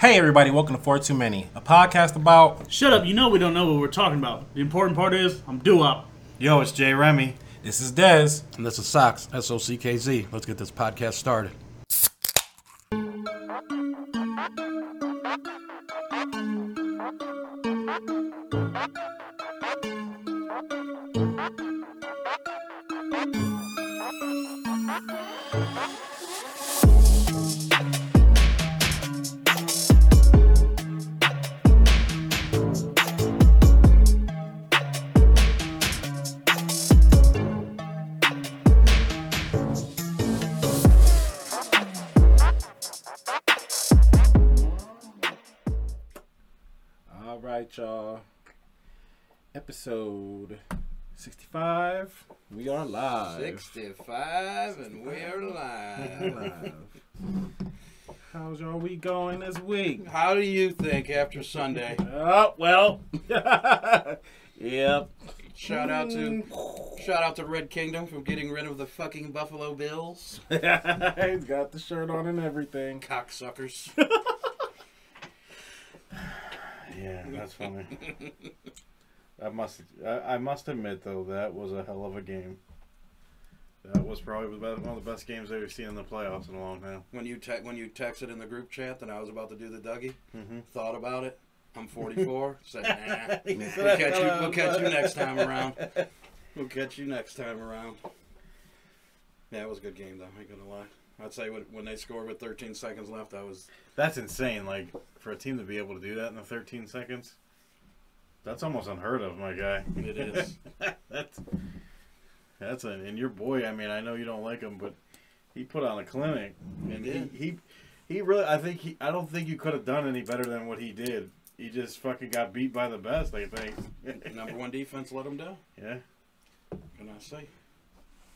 Hey, everybody, welcome to Four Too Many, a podcast about. Shut up, you know we don't know what we're talking about. The important part is, I'm due up. Yo, it's Jay Remy. This is Dez. And this is Socks, S O C K Z. Let's get this podcast started. Right, y'all. Episode 65. We are live. 65 and we're live. Live. How's your week going this week? How do you think after Sunday? Oh, well. yep. Shout out to shout out to Red Kingdom for getting rid of the fucking Buffalo Bills. He's got the shirt on and everything. Cocksuckers. Yeah, that's funny. I must, I, I must admit though, that was a hell of a game. That was probably one of the best games I've ever seen in the playoffs in a long time. When you te- when you texted in the group chat that I was about to do the Dougie, Mhm. thought about it. I'm 44. Said, nah. We'll catch you. We'll catch you next time around. We'll catch you next time around. Yeah, it was a good game though. I ain't gonna lie. I'd say when, when they scored with 13 seconds left, I was That's insane. Like for a team to be able to do that in the 13 seconds, that's almost unheard of, my guy. It is. that's that's an and your boy. I mean, I know you don't like him, but he put on a clinic. And he, he he really. I think he. I don't think you could have done any better than what he did. He just fucking got beat by the best. I think. number one defense let him down. yeah. Can I say?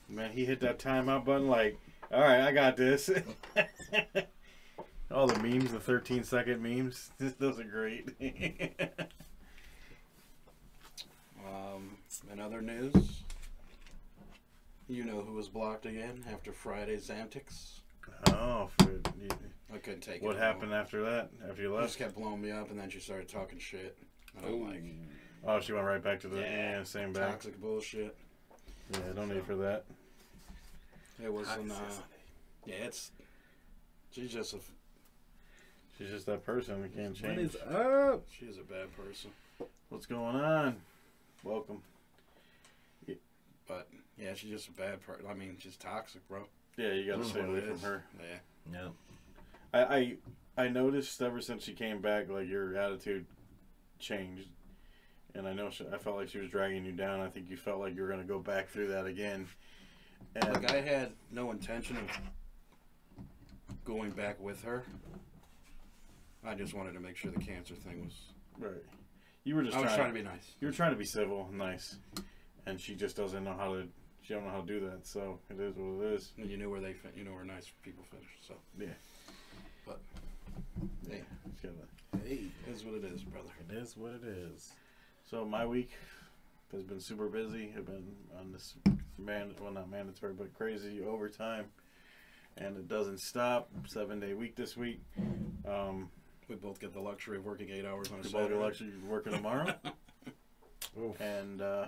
Man, he hit that timeout button like, all right, I got this. All the memes, the 13 second memes, this those are great. Um, in other news, you know who was blocked again after Friday's antics. oh, for, I couldn't take it. what anymore. happened after that? After you left? She left? just kept blowing me up, and then she started talking shit. And I'm like, Oh, she went right back to the Yeah, yeah, same back. toxic bullshit. Yeah, no need for that. It was an, uh, yeah, it's. She's just a. She's just that person. We can't What change. is up? She's a bad person. What's going on? Welcome. But yeah, she's just a bad person. I mean, she's toxic, bro. Yeah, you gotta stay away from her. Yeah. Yeah. I, I I noticed ever since she came back, like your attitude changed, and I know she, I felt like she was dragging you down. I think you felt like you were gonna go back through that again. And Like I had no intention of going back with her. I just wanted to make sure the cancer thing was. right, you were just I was trying, trying to be nice. you were trying to be civil and nice, and she just doesn't know how to. She don't know how to do that. So it is what it is. And you knew where they, fin- you know where nice people finish. So Yeah. But hey, It's gotta- Hey, it is what it is, brother. it is what it is. So my week has been super busy. I've been on this man, well not mandatory, but crazy overtime, and it doesn't stop. Seven day week this week. Um, We both get the luxury of working eight hours on a we both Saturday. are actually working tomorrow, and uh,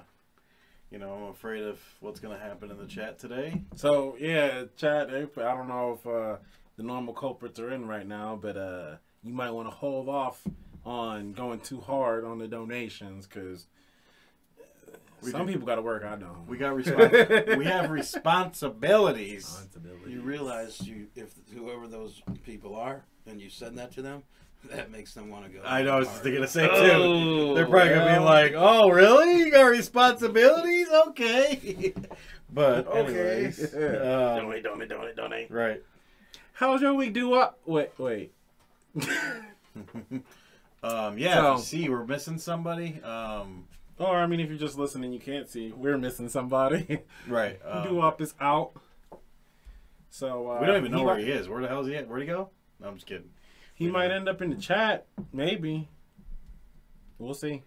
you know I'm afraid of what's gonna happen in the chat today. So, yeah, chat, I don't know if uh, the normal culprits are in right now, but uh, you might want to hold off on going too hard on the donations because We some do- people got to work. I don't. We got respons- we have responsibilities. Responsibilities. You realize you if whoever those people are, and you said that to them, that makes them want to go. I know. I was just hard. gonna say too. Oh, They're probably gonna be like, "Oh, really? You got responsibilities? Okay." but Okay. anyways, Yeah. um, donate, donate, donate, donate. right. How's your week? Do what? Wait, wait. Um, yeah. So- see, we're missing somebody. Um, Or I mean, if you're just listening, you can't see. We're missing somebody. right. Um, Do up is out. So uh, we don't even know where might, he is. Where the hell is he at? Where'd he go? No, I'm just kidding. He might end up in the chat, maybe. We'll see.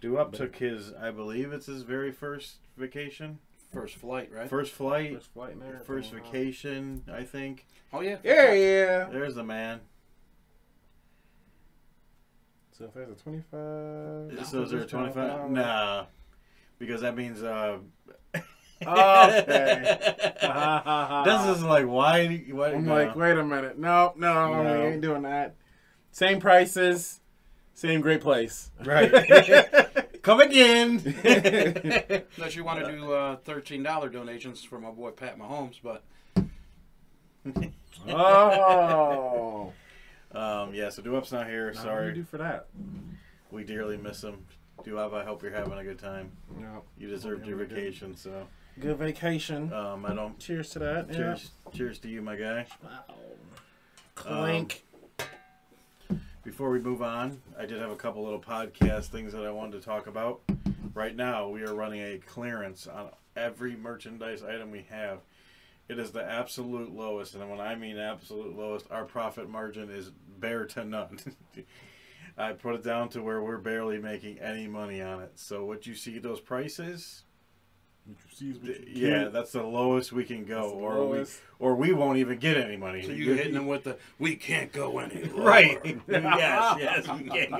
Do up took his, I believe it's his very first vacation, First flight, right? first flight, First flight first Wow. vacation. I think. oh yeah. Yeah, yeah. There's the man. So if there's a 25. So is there a 25? Nah. Because that means, uh. Okay. this is like, why? why I'm no. like, wait a minute. No, no, No. we ain't doing that. Same prices, same great place. Right. Come again. Unless you want to do uh, thirteen dollar donations for my boy Pat Mahomes, but Oh. Um, yeah, so Duup's not here. Now, what do you Sorry. do for that? We dearly miss him. Duop, I hope you're having a good time. No. You deserved your did. vacation, so Good vacation. um, I don't. Cheers to that. Cheers, cheers to you, my guy. Yeah. Wow. Clink. Before we move on, I did have a couple little podcast things that I wanted to talk about. Right now, we are running a clearance on every merchandise item we have. It is the absolute lowest, and when I mean absolute lowest, our profit margin is bare to none. I put it down to where we're barely making any money on it. So what you see those prices, yeah, that's the lowest we can go, or lowest. we or we won't even get any money. so you're hitting them with the "we can't go any lower." Right. yes, yes.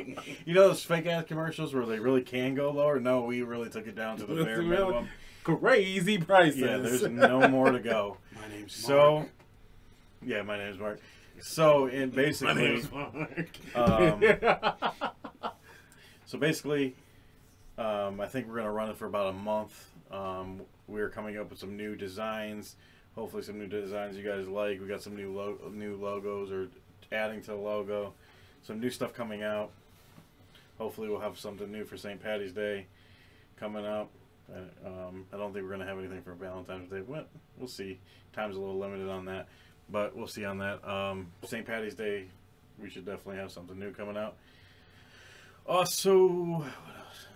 You know those fake ass commercials where they really can go lower? No, we really took it down to the bare minimum. Crazy prices. Yeah, there's no more to go. My name's So, Mark. yeah, my name's Mark. So, in My basically, name's Mark. um, so basically, um, I think we're gonna run it for about a month. Um, we're coming up with some new designs. Hopefully, some new designs you guys like. We got some new lo- new logos or adding to the logo. Some new stuff coming out. Hopefully, we'll have something new for St. Patty's Day coming up. Uh, Um, I don't think we're gonna have anything for Valentine's Day, but we'll see. Time's a little limited on that, but we'll see on that. Um, St. Patty's Day, we should definitely have something new coming out. Also, what else?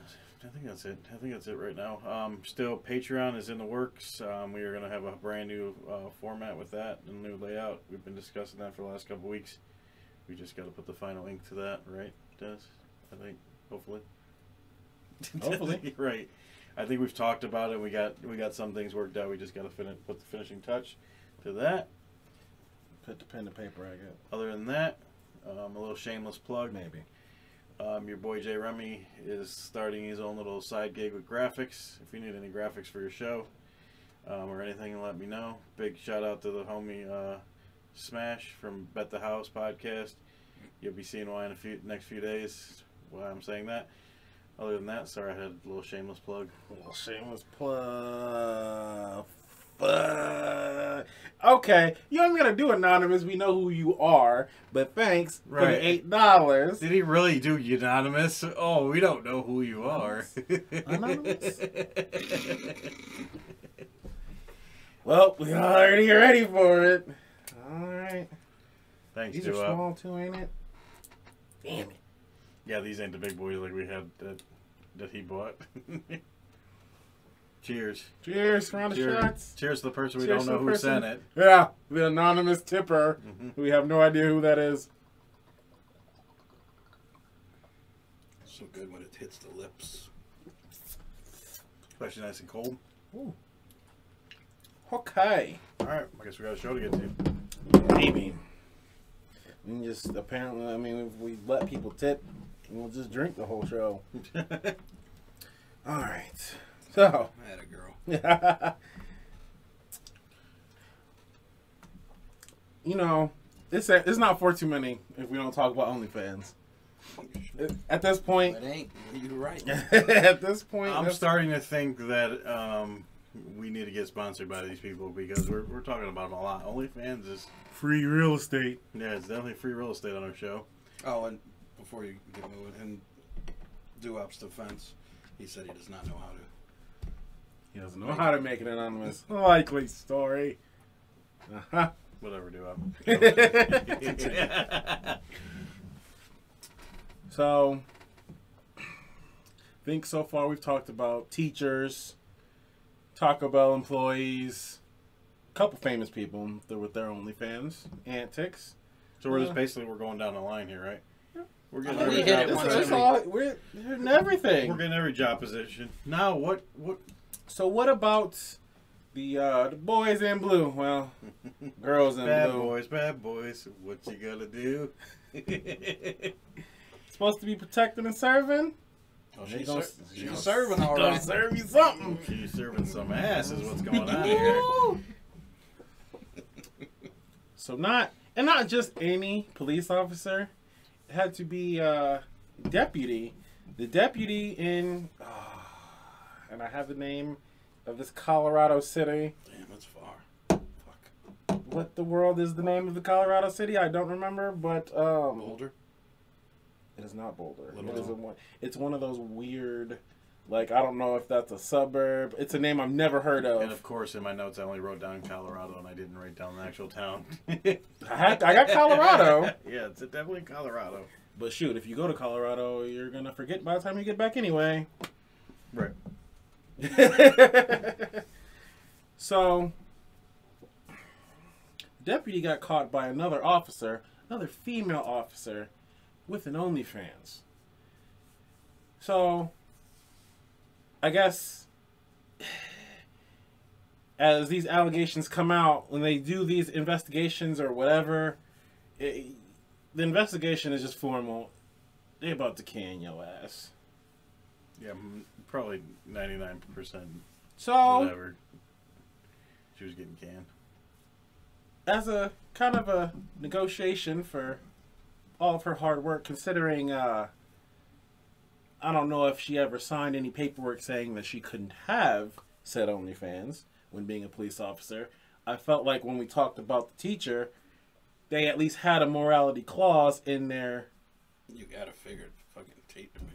I think that's it. I think that's it right now. Um, still, Patreon is in the works. Um, we are going to have a brand new uh, format with that and new layout. We've been discussing that for the last couple weeks. We just got to put the final ink to that, right, Des? I think, hopefully. Hopefully. right. I think we've talked about it. We got we got some things worked out. We just got to fin- put the finishing touch to that. Put the pen to paper, I guess. Other than that, um, a little shameless plug. Maybe. Um, your boy Jay Remy is starting his own little side gig with graphics. If you need any graphics for your show um, or anything, let me know. Big shout out to the homie uh, Smash from Bet the House podcast. You'll be seeing why in a few next few days. Why I'm saying that. Other than that, sorry I had a little shameless plug. A little shameless plug. Fuck. Okay, you ain't gonna do anonymous. We know who you are, but thanks for the eight dollars. Did he really do unanimous? Oh, we don't know who you are. Anonymous? Well, we already ready for it. All right, Thanks, these are small too, ain't it? Damn it. Yeah, these ain't the big boys like we had that that he bought. Cheers. Cheers, round of Cheers. shots. Cheers to the person we Cheers don't know who the sent it. Yeah, the anonymous tipper. Mhm. We have no idea who that is. so good when it hits the lips. Especially nice and cold. Ooh. Okay. All right, I guess we got a show to get to. Maybe. We can just apparently, I mean, if we let people tip, we'll just drink the whole show. All right. So, I had a girl. you know, it's a, it's not for too many if we don't talk about OnlyFans. At this point, It ain't. You're right. at this point, I'm starting to think that um, we need to get sponsored by these people because we're, we're talking about them a lot. OnlyFans is free real estate. yeah, it's definitely free real estate on our show. Oh, and before you get moving, in Duop's defense, he said he does not know how to. He doesn't know how to make it anonymous. Likely story. Uh-huh. Whatever, do up. So, I think so far we've talked about teachers, Taco Bell employees, a couple famous people that with their OnlyFans antics. So we're Yeah. just basically we're going down the line here, right? We're getting I mean, every we hit job it once position. every- all. We're, we're in everything. We're getting every job position. Now what what So what about the uh, the boys in blue? Well, girls in bad blue. boys, bad boys, what you gonna do? Supposed to be protecting and serving, Oh, They she's, gonna- ser- they she's gonna- serving all gonna right. serve you something. She's serving some ass, is what's going on here. So not and not just any police officer. Had to be uh deputy. The deputy in ah, and I have the name of this Colorado city. Damn, that's far. Fuck. What the world is the name of the Colorado city? I don't remember, but um Boulder. it is not Boulder. Little It is a town. one it's one of those weird like I don't know if that's a suburb. It's a name I've never heard of. And of course, in my notes, I only wrote down Colorado, and I didn't write down the actual town. I had I got Colorado. yeah, it's definitely Colorado. But shoot, if you go to Colorado, you're gonna forget by the time you get back anyway. Right. so, deputy got caught by another officer, another female officer, with an OnlyFans. So, I guess as these allegations come out, when they do these investigations or whatever, it, the investigation is just formal. They about to can your ass. Yeah, probably 99% So, whatever. She was getting canned. as a kind of a negotiation for all of her hard work, considering uh, I don't know if she ever signed any paperwork saying that she couldn't have said OnlyFans when being a police officer. I felt like when we talked about the teacher, they at least had a morality clause in there. You gotta figure it fucking tape to me.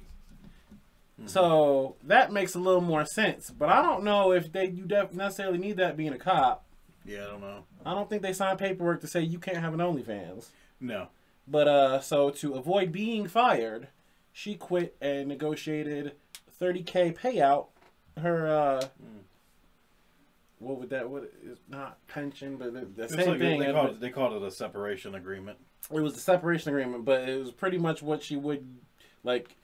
So that makes a little more sense. But I don't know if they you def- necessarily need that being a cop. Yeah, I don't know. I don't think they signed paperwork to say you can't have an OnlyFans. No. But uh, so to avoid being fired, she quit and negotiated 30k payout. Her uh, what would that? What is not pension, but the, the same like thing. They called, it, they called it a separation agreement. it was the separation agreement, but it was pretty much what she would like.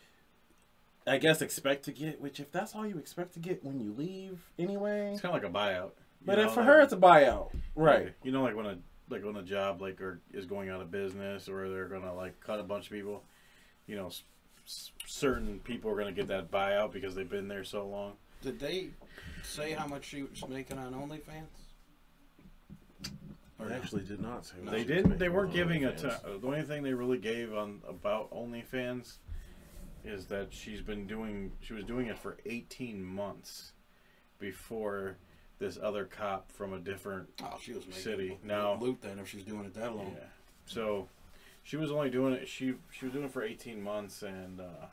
I guess expect to get. Which, if that's all you expect to get when you leave, anyway. It's kind of like a buyout. But know, if for like- her, it's a buyout, right? You know, like when a like when a job like or is going out of business or they're gonna like cut a bunch of people. You know, certain people are gonna get that buyout because they've been there so long. Did they say how much she was making on OnlyFans? Or I actually did not say. No, They didn't. They weren't giving a. OnlyFans. T- the only thing they really gave on about OnlyFans is that she's been doing. She was doing it for 18 months before this other cop from a different. Oh, she was City. no No. loot then if she's doing it that long. Yeah. So she was only doing it. She she was doing it for 18 months, and uh,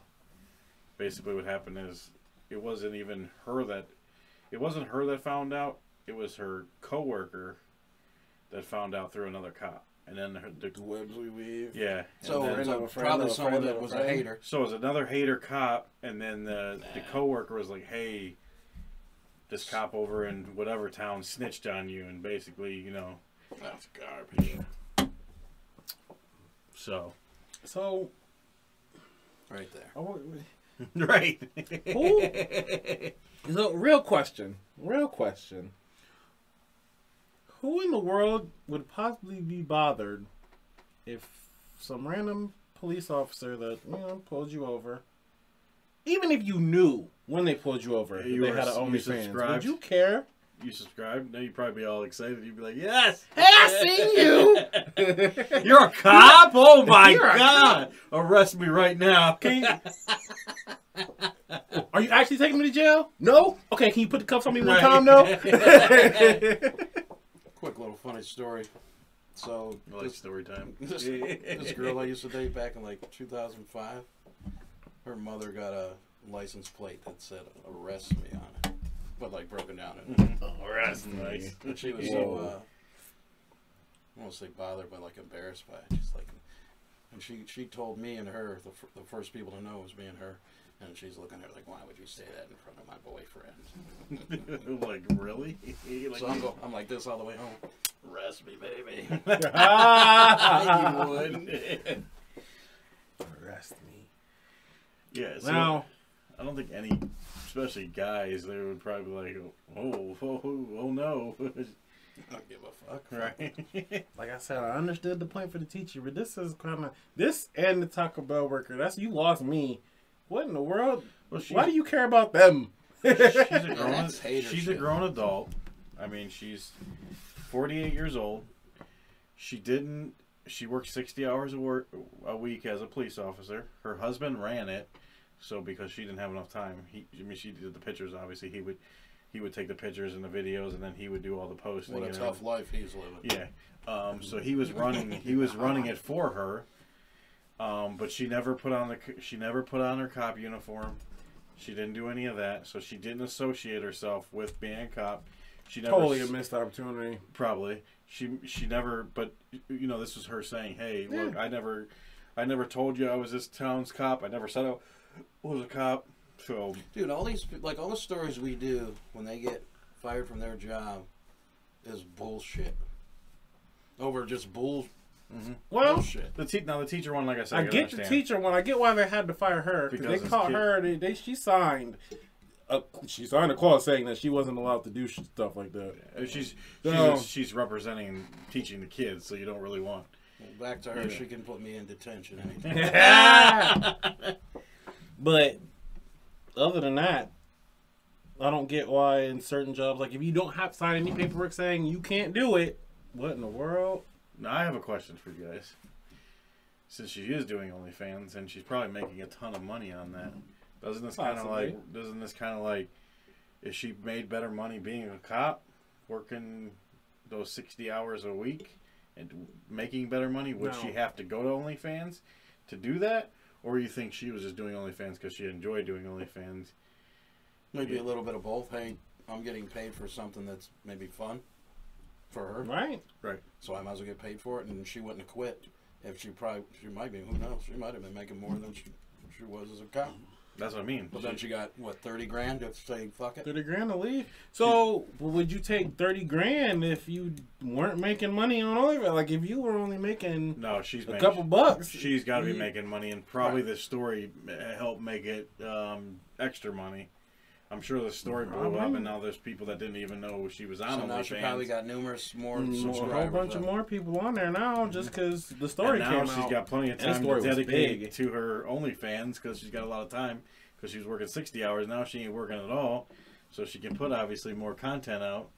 basically what happened is it wasn't even her that. It wasn't her that found out. It was her coworker that found out through another cop, and then her, the The webs we weave. yeah. So, and then- friend so a friend probably someone friend that of a was a hater. So it was another hater cop, and then the the Nah. coworker was like, "Hey, this cop over in whatever town snitched on you," and basically, you know, That's garbage. So So, Right there. oh, right. so real question, real question. Who in the world would possibly be bothered if some random police officer that you know pulled you over, even if you knew when they pulled you over, Yeah, that you they were- had an you OnlyFans, would you care? You subscribe? Now you'd probably be all excited. You'd be like, "Yes, Hey, I seen you. you're a cop! Oh my You're god! Arrest me right now!" Can you- Are you actually taking me to jail? No. Okay, can you put the cuffs on me one Right. time though? Quick little funny story. So I like this, story time. this, this girl I used to date back in like 2005, her mother got a license plate that said "arrest me" on it, but like broken down. In Arrest mm-hmm. oh, mm-hmm. mm-hmm. nice. And she was so Whoa. uh, I won't say bothered, but like embarrassed by it. Just like, and she she told me and her the, f- the first people to know was me and her, and she's looking at her like, why would you say that in front of my boyfriend? like really? like, so I'm go, I'm like this all the way home. Rest me, baby. you would. Arrest me. yeah. So Now, I don't think any, especially guys, they would probably be like, "Oh, oh, oh, oh no." I don't give a fuck. Right. Like I said, I understood the point for the teacher, but this is kind of this and the Taco Bell worker. That's you lost me. What in the world? Well, Why do you care about them? she's a grown she's a grown adult. I mean, she's 48 years old. She didn't. She worked 60 hours a work a week as a police officer. Her husband ran it, so because she didn't have enough time, he. I mean, she did the pictures. Obviously, he would. He would take the pictures and the videos, and then he would do all the posting. What a and tough life he's living. Yeah. Um, so he was running. He was running it for her. Um, but she never put on the. She never put on her cop uniform. She didn't do any of that. So she didn't associate herself with being a cop. She never Totally a missed opportunity. probably. She she never. But you know, this was her saying, "Hey, look, I never, I never told you I was this town's cop. I never said I was a cop." So Dude, all these like all the stories we do when they get fired from their job is bullshit. Over just bull Well, bullshit. the te- now the teacher one, like I said, I can get the teacher one. I get why they had to fire her because Because they caught kid- her. They, they she signed. A, she signed a clause saying that she wasn't allowed to do sh- stuff like that. Uh, She's she's, No. she's representing teaching the kids, so you don't really want. Well, back to her, Yeah. she can put me in detention anytime. but other than that, I don't get why in certain jobs, like if you don't have to sign any paperwork saying you can't do it, what in the world? Now I have a question for you guys. Since she is doing OnlyFans and she's probably making a ton of money on that, doesn't this kind of like doesn't this kind of like is she made better money being a cop, working those sixty hours a week and making better money? Would No. she have to go to OnlyFans to do that, or you think she was just doing OnlyFans because she enjoyed doing OnlyFans? Maybe a little bit of both. Hey, I'm getting paid for something that's maybe fun for her, Right. Right? so I might as well get paid for it. And she wouldn't have quit if she probably she might be. Who knows? She might have been making more than she she was as a cop. That's what I mean. But then she got what thirty grand to say fuck it. Thirty grand to leave. So would you take thirty grand if you weren't making money on OnlyFans? Like if you were only making no, she's a making, couple bucks, She's got to be making money, and probably the story uh, helped make it um, extra money. I'm sure the story blew up, and now there's people that didn't even know she was on So now she OnlyFans. probably got numerous more more, a whole bunch of more people on there now mm-hmm. just because the story and now came she's out. got plenty of time to dedicate to her OnlyFans because she's got a lot of time because she was working 60 hours. Now she ain't working at all, so she can put obviously more content out.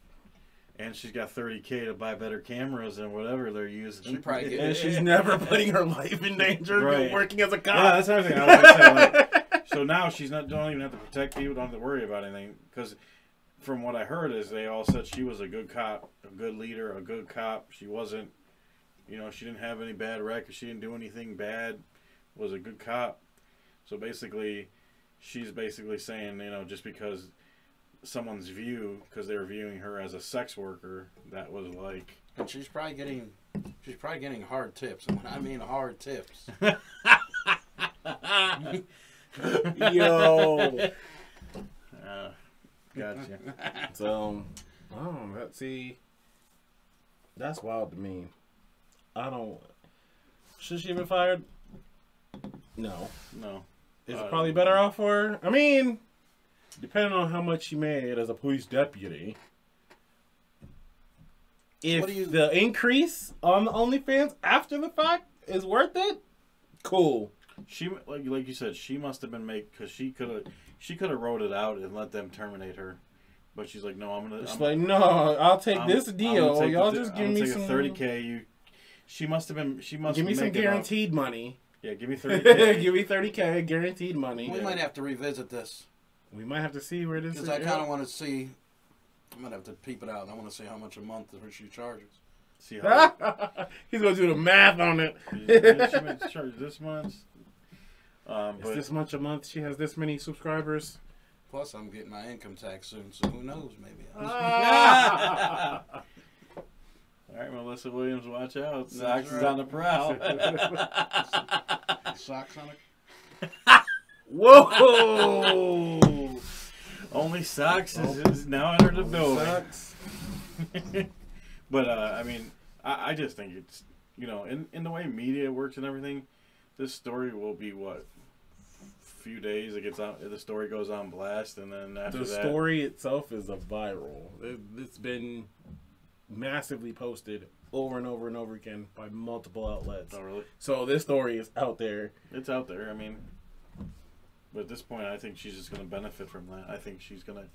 And she's got 30k to buy better cameras and whatever they're using. She probably get- and she's never putting her life in danger Right. working as a cop. Yeah, that's another thing I so now she's not don't even have to protect people, don't have to worry about anything. Because from what I heard is they all said she was a good cop, a good leader, a good cop. She wasn't, you know, she didn't have any bad records. She didn't do anything bad. Was a good cop. So basically, she's basically saying, you know, just because someone's view, because they were viewing her as a sex worker, that was like. And she's probably getting she's probably getting hard tips. And when I mean hard tips, Yo. Uh, gotcha. So, oh, let's see. That's wild to me. I don't. Should she have been fired? No. no. Is Uh, it probably better off for her? I mean, depending on how much she made as a police deputy. If you- the increase on the OnlyFans after the fact is worth it, cool. She like like you said, she must have been make because she could have she could have wrote it out and let them terminate her, but she's like, no, I'm gonna. It's I'm, like, no, I'll take I'm- this deal. take Y'all the- just I'm give me take some thirty k. You, she must have been. She must Give me some make up. guaranteed money. Yeah, give me thirty k. give me thirty k guaranteed money. we might have to revisit this We might have to see where this because is. I kind of want to see. I'm gonna have to peep it out. I want to see how much a month that she charges. See how He's gonna do the math on it. she might charge this much. Um, It's but this much a month. She has this many subscribers. Plus, I'm getting my income tax soon, so who knows? Maybe. I'll- all right, Melissa Williams, watch out. Socks Sox is on the prowl. Socks on it. Whoa! Only Socks is, is now under the building. But uh, I mean, I, I just think it's you know, in in the way media works and everything, this story will be what few days it gets out. The story goes on blast, and then after The that, story itself is a viral. It, it's been massively posted over and over and over again by multiple outlets. Oh, really? So this story is out there. It's out there. I mean, but at this point, I think she's just going to benefit from that. I think she's going to.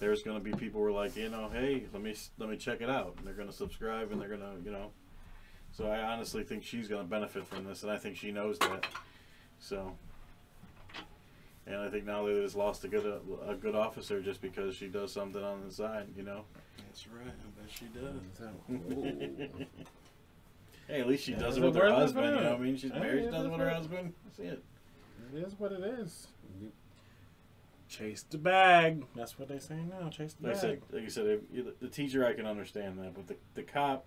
There's going to be people who are like, you know, hey, let me let me check it out, and they're going to subscribe, and they're going to, you know. So I honestly think she's going to benefit from this, and I think she knows that. So. And I think now they just lost a good a, good officer just because she does something on the side, you know. That's right. I bet she does. Oh. Hey, at least she Yeah, does it with her husband. You know, what I mean, she's Hey, married. She does it with her husband. That's it. It is what it is. Chase the bag. That's what they say now. Chase the Like I said, like you said, the teacher I can understand that, but the the cop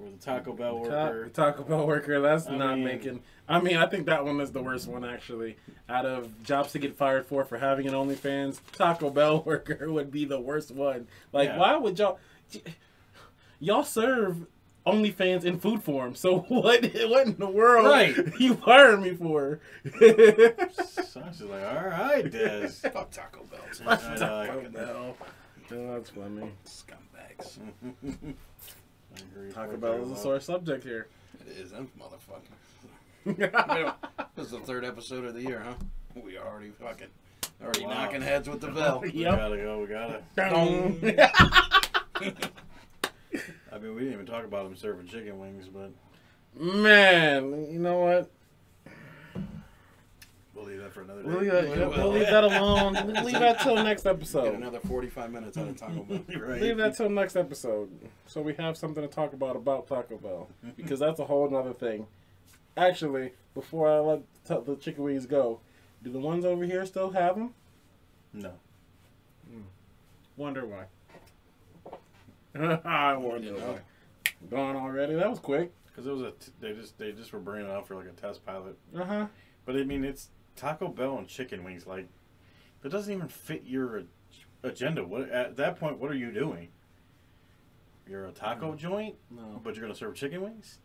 or the Taco Bell The worker, the Taco Bell worker. That's I not mean- making. I mean, I think that one is the worst one actually. Out of jobs to get fired for for having an OnlyFans, Taco Bell worker would be the worst one. Like, Yeah. why would y'all? Y'all serve OnlyFans in food form. So what? What in the world? Right. You fired me for? so I was just like, all right, Des. Fuck Taco Bell. I Taco. Bell. Oh, that's funny. Scumbags. I agree. Taco Bell is a sore subject here. It is, them motherfuckers. This is the third episode of the year, huh? We already fucking already Wow. knocking heads with the bell. We gotta go. We gotta. I mean, we didn't even talk about him serving chicken wings, but Man, you know what? We'll leave that for another day. We'll leave that, we'll leave that alone. We'll leave that till next Get episode. another 45 minutes out of Taco Bell. right. Leave that till next episode, so we have something to talk about about Taco Bell, because that's a whole nother thing. Actually, before I let t- the chicken wings go, do the ones over here still have them? No. Wonder why. I wonder why. Gone already? That was quick. Because it was a. T- they just they just were bringing it out for like a test pilot. Uh huh. But I mean, it's Taco Bell and chicken wings. Like, that doesn't even fit your agenda. What at that point? What are you doing? You're a taco joint, No. but you're gonna serve chicken wings.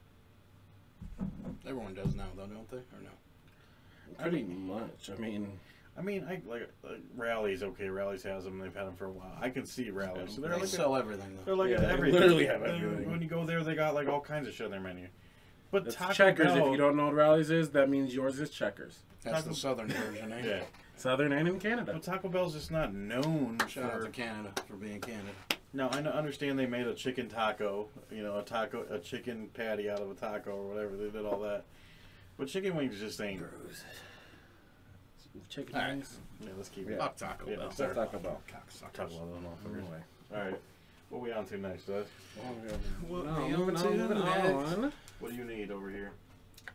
Everyone does now, though, don't they? Or no? Pretty much. I mean, I mean, I like, like Rally's. Okay, Rally's has them. They've had them for a while. I can see Rally's. So they're they like sell everything, they're like Yeah, they everything. literally have Then everything. When you go there, they got like all kinds of shit on their menu. But that's Taco checkers. Bell, If you don't know what Rally's is, that means yours is checkers. That's Taco- the southern version, eh? yeah. Southern and in Canada. But Taco Bell's just not known Shout out to Canada for being Canada. No, I understand they made a chicken taco, you know, a taco, a chicken patty out of a taco or whatever. They did all that, but chicken wings just ain't. Chicken All right. wings. Yeah, let's keep Yeah. it. Fuck Taco Yeah, Bell. let's Taco Bell. Taco Bell. I don't know. Anyway. All right, what we on to next, Dad? What No, we moving on to on, moving next? on. What do you need over here?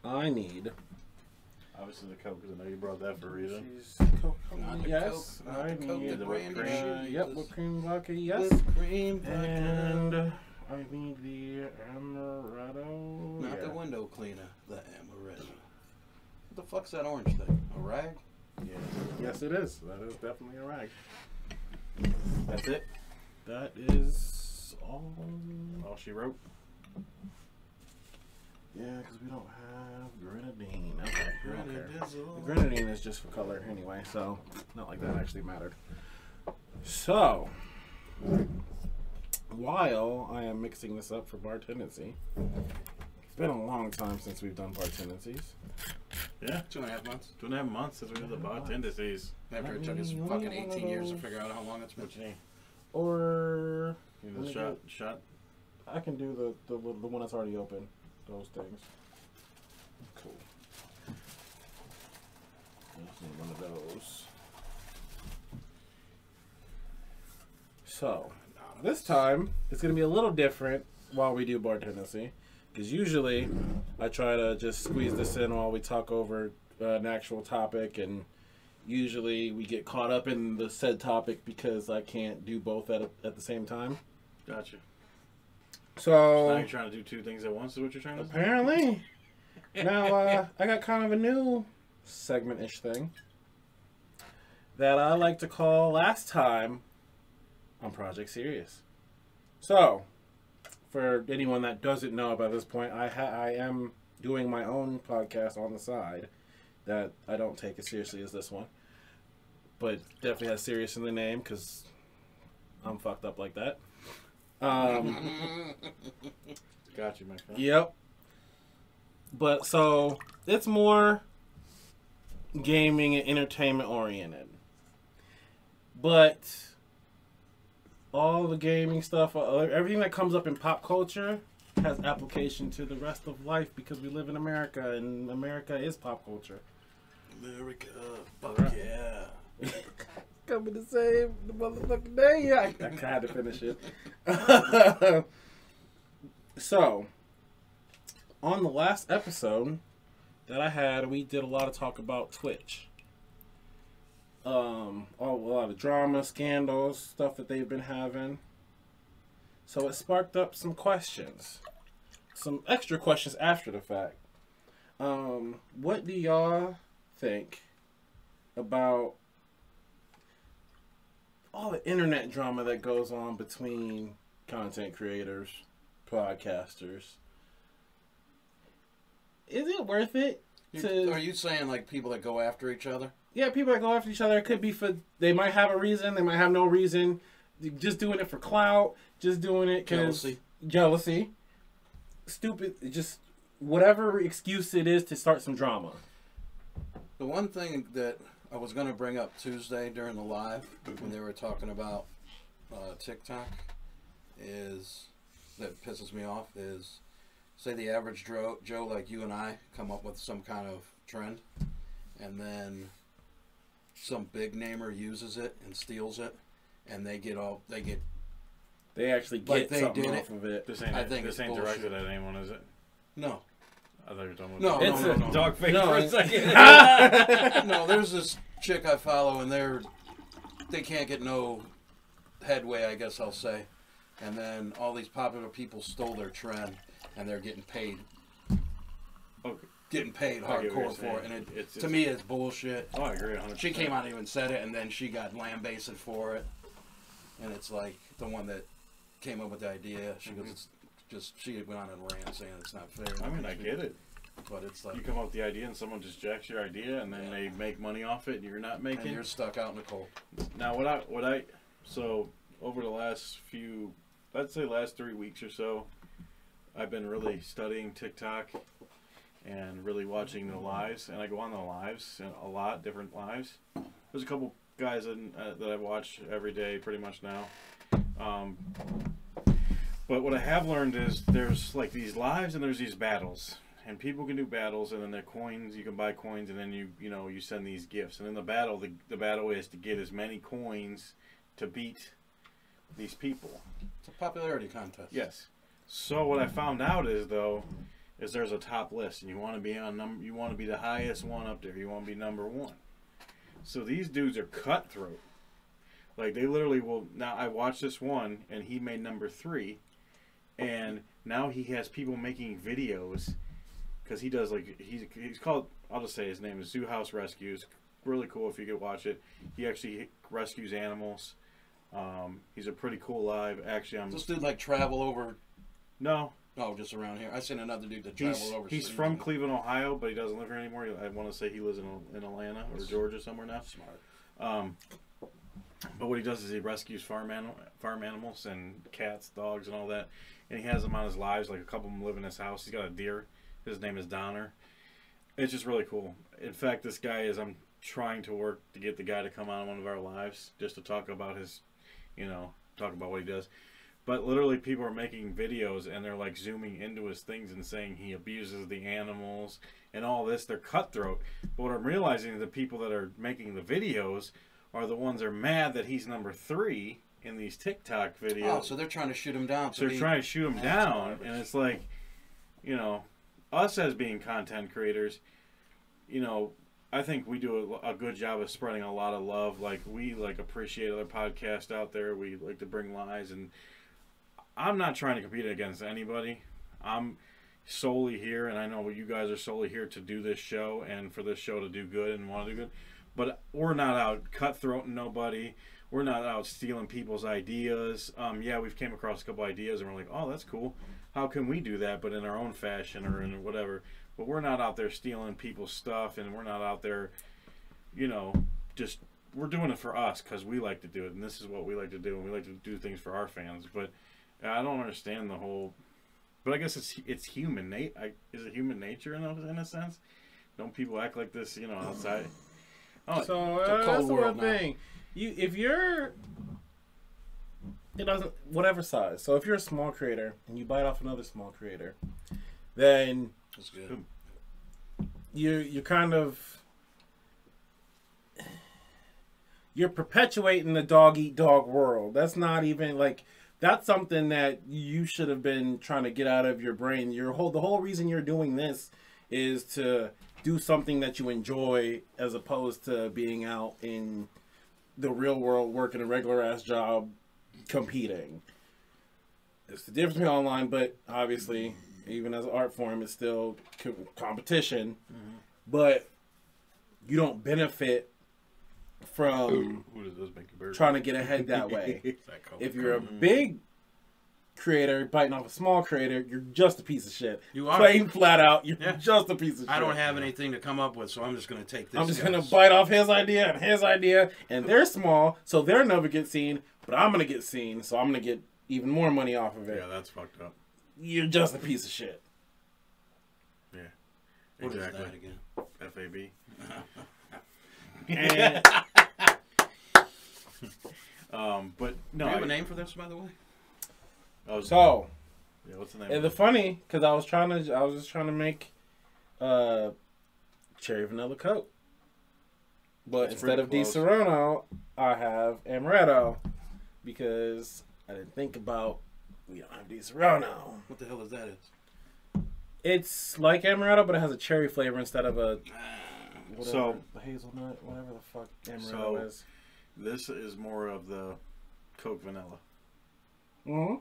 I need. Obviously the Coke, because I know you brought that for a reason. Not the yes, Coke, not I the Coke need that the whipped cream. Uh, yep, whipped cream vodka. Yes, Whipped cream vodka. and I need the amaretto. Not yeah. the window cleaner, the amaretto. What the fuck's that orange thing? A rag? Yeah, Yes, it is. That is definitely a rag. that's it. That is all. All she wrote. Yeah, because we don't have grenadine. Okay, okay. The Grenadizzle. grenadine is just for color anyway, so not like that actually mattered. So, while I am mixing this up for bar tendency, it's been a long time since we've done bar tendencies. Yeah, Two and a half months. two and a half months since we did the bartender disease. After it took us me- let me fucking 18 years to figure out how long it's been. What you need? Or Let need me a shot? Shot? I can do the, the, the one that's already open. Those things. Cool. One of those. So, this time it's going to be a little different while we do bar tendency. Because usually I try to just squeeze this in while we talk over uh, an actual topic. And usually we get caught up in the said topic because I can't do both at, a, at the same time. Gotcha. So, Now you're trying to do two things at once. Is what you're trying to do? Apparently. now, uh, I got kind of a new segment ish thing that I like to call Last Time on Project Serious. So, for anyone that doesn't know by this point, I, ha- I am doing my own podcast on the side that I don't take as seriously as this one. But definitely has serious in the name because I'm fucked up like that. Um, Got you, my friend. Yep. But so it's more gaming and entertainment oriented. But all the gaming stuff, uh, everything that comes up in pop culture has application to the rest of life because we live in America and America is pop culture. America, fuck Right. yeah. Coming to save the motherfucking day. I, I had to finish it. so, on the last episode that I had, we did a lot of talk about Twitch. Um, all, a lot of drama, scandals, stuff that they've been having. So it sparked up some questions, some extra questions after the fact. Um, what do y'all think about all the internet drama that goes on between content creators, podcasters. Is it worth it? To, are you saying like people that go after each other? yeah, people that go after each other. It could be for they might have a reason, they might have no reason. Just doing it for clout, just doing it because Jealousy. jealousy, stupid, just whatever excuse it is to start some drama. The one thing that I was going to bring up Tuesday during the live when they were talking about uh, TikTok is that pisses me off is say the average Joe, Joe like you and I come up with some kind of trend and then some big namer uses it and steals it and they get all they get They actually get Like they something did off of it. This ain't I think this ain't bullshit. directed at anyone, is it? no I thought you were talking about No, It's no, a no, no. dog face No, for a second. no, there's this chick I follow, and they're they can't get no headway, I guess I'll say. And then all these popular people stole their trend, and they're getting paid, okay. getting paid I get what you're hardcore for it. saying. And it, It's- to it's- me, it's bullshit. Oh, I agree. 100%. She came out and even said it, and then she got lambasted for it. And it's like the one that came up with the idea. She goes, mm-hmm. it's just she went on a rant saying it's not fair. I mean, I get it. but it's like You come up with the idea, and someone just jacks your idea, and then Yeah. they make money off it, and you're not and making. you're stuck out in the cold. Now, what I what I so over the last few, let's say last three weeks or so, I've been really studying TikTok and really watching the lives, and I go on the lives and a lot different lives. There's a couple guys in, uh, that I watch every day, pretty much now. Um, but what I have learned is there's like these lives and there's these battles. And people can do battles, and then they're coins. You can buy coins, and then you you know you send these gifts. And in the battle, the, the battle is to get as many coins to beat these people. It's a popularity contest. Yes. So what I found out is though, is there's a top list, and you want to be on number. You want to be the highest one up there. You want to be number one. So these dudes are cutthroat. Like they literally will. Now I watched this one, and he made number three, and now he has people making videos because he does like he's he's called. I'll just say his name is Zoo House Rescues. Really cool if you could watch it. He actually rescues animals. Um, he's a pretty cool live. Actually, I'm this dude like travel over? no. Oh, just around here. I seen another dude that traveled He's, over. he's from Cleveland, Ohio, but he doesn't live here anymore. I want to say he lives in, in Atlanta or Georgia somewhere now. Smart. Um, but what he does is he rescues farm animal, farm animals and cats, dogs, and all that, and he has them on his lives. Like a couple of them live in his house. He's got a deer. His name is Donner. It's just really cool. In fact, this guy is. I'm trying to work to get the guy to come on one of our lives just to talk about his, you know, talk about what he does. But literally, people are making videos and they're like zooming into his things and saying he abuses the animals and all this. They're cutthroat. But what I'm realizing is the people that are making the videos are the ones that are mad that he's number three in these TikTok videos. Oh, so they're trying to shoot him down. So they're he- trying to shoot him down, garbage. and it's like, you know, us as being content creators, you know, I think we do a, a good job of spreading a lot of love. Like we like appreciate other podcasts out there. We like to bring lies, and I'm not trying to compete against anybody. I'm solely here, and I know you guys are solely here to do this show and for this show to do good and want to do good. But we're not out cutthroating nobody. We're not out stealing people's ideas. Um, yeah, we've came across a couple ideas and we're like, oh, that's cool. How can we do that, but in our own fashion or in whatever? But we're not out there stealing people's stuff, and we're not out there, you know, just we're doing it for us because we like to do it, and this is what we like to do, and we like to do things for our fans. But I don't understand the whole, but I guess it's it's human nat. I, is it human nature in a, in a sense? Don't people act like this? You know, outside. Oh, So It's a uh, cold that's the world one now. thing. You if you're it doesn't whatever size. So if you're a small creator and you bite off another small creator, then That's good. you you kind of you're perpetuating the dog eat dog world. That's not even like that's something that you should have been trying to get out of your brain. Your whole the whole reason you're doing this is to do something that you enjoy as opposed to being out in the real world working a regular ass job competing. It's the difference between online, but obviously, even as an art form, it's still co- competition. But you don't benefit from who does this make you bird? trying to get ahead that way. That if you're a big creator biting off a small creator, you're just a piece of shit. You are. Plain flat out, you're Yeah. just a piece of shit. I don't have anything to come up with, so I'm just going to take this. I'm just guy's. gonna bite off his idea and his idea, and they're small, so they'll never get seen. But I'm gonna get seen, so I'm gonna get even more money off of it. Yeah, that's fucked up. You're just a piece of shit. Yeah, What is exactly. that again? FAB. And Um, but no, Do you have I- a name for this, by the way? I was, so, yeah, what's the name? and the funny, because I was trying to, I was just trying to make uh, cherry vanilla coke, but That's instead of pretty Di close. Serono, I have amaretto because I didn't think about we don't have Disaronno. What the hell is that? Is? It's like amaretto, but it has a cherry flavor instead of a whatever, So- hazelnut, whatever the fuck amaretto So- is. this is more of the Coke vanilla. Mm-hmm.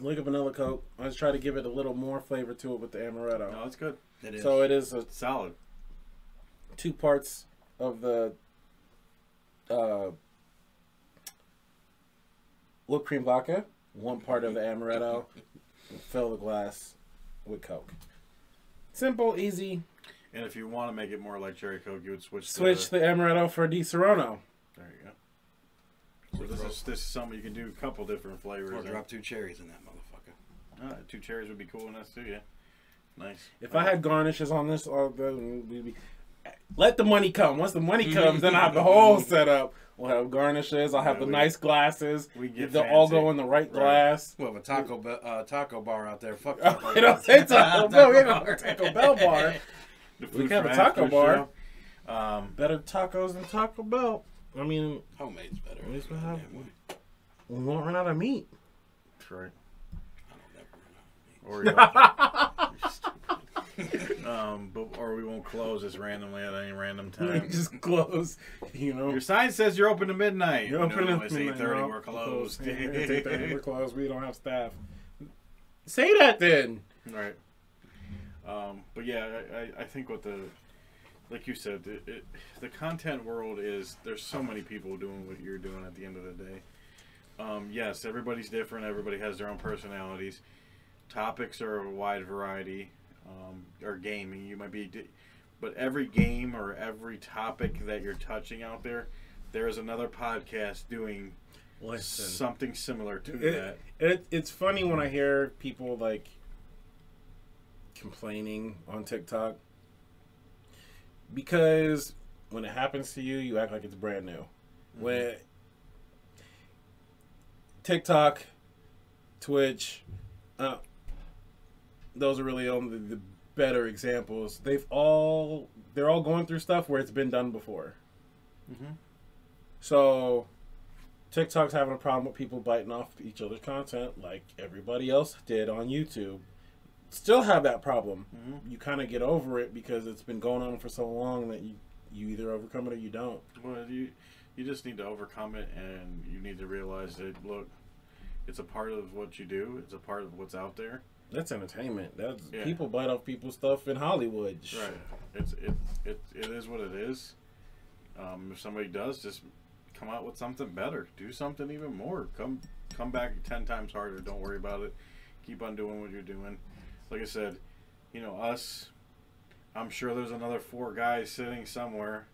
Like a vanilla coke. I just try to give it a little more flavor to it with the amaretto. No, it's good. It is. So it is a Solid. two parts of the uh, whipped cream vodka, one part of the amaretto, fill the glass with Coke. Simple, easy. And if you want to make it more like cherry Coke, you would switch. Switch To, the amaretto for Disaronno. there you go. So this is this is something you can do a couple different flavors. or in. drop two cherries in that motherfucker. Ah, two cherries would be cool in this too. Yeah, nice. If I had garnishes on this, uh, we'd be. Let the money come. Once the money comes, then I have the whole setup. We'll have garnishes. I'll have Yeah, the we- nice glasses. we get They'll all go in the right Right. glass. Well, a taco be- uh, taco bar out there. Fuck. Oh, Taco you don't say Taco Bell. We ain't gonna have a Taco Bell bar. We can have a taco bar. Um, Better tacos than Taco Bell. I mean, Homemade's better. At least we have- we won't run out of meat. that's right. I don't never run out. Of meat. Or um, but or we won't close this randomly at any random time. Just close, you know. Your sign says you're open to midnight. You're open no, at it's midnight. eight thirty. We're closed. Yeah, 8:30, We're closed. We don't have staff. Say that then. right. Um, but yeah, I, I, I think what the like you said, it, it, the content world is there's so many people doing what you're doing at the end of the day. Um, yes, everybody's different. Everybody has their own personalities. Topics are a wide variety. Um, or gaming, you might be, di- but every game or every topic that you're touching out there, there is another podcast doing Listen, something similar to it, that. it, it's funny when I hear people like complaining on TikTok because when it happens to you, you act like it's brand new. When TikTok, Twitch, uh, those are really only the better examples. They've all they're all going through stuff where it's been done before. Mhm. So TikTok's having a problem with people biting off each other's content like everybody else did on YouTube. Still have that problem. Mhm. You kind of get over it because it's been going on for so long that you you either overcome it or you don't. Well, you you just need to overcome it, and you need to realize that look, it's a part of what you do. It's a part of what's out there. That's entertainment. That's Yeah. people bite off people's stuff in Hollywood. Right. It's it it it is what it is. Um, if somebody does, just come out with something better. Do something even more. Come come back ten times harder. Don't worry about it. Keep on doing what you're doing. Like I said, you know us. I'm sure there's another four guys sitting somewhere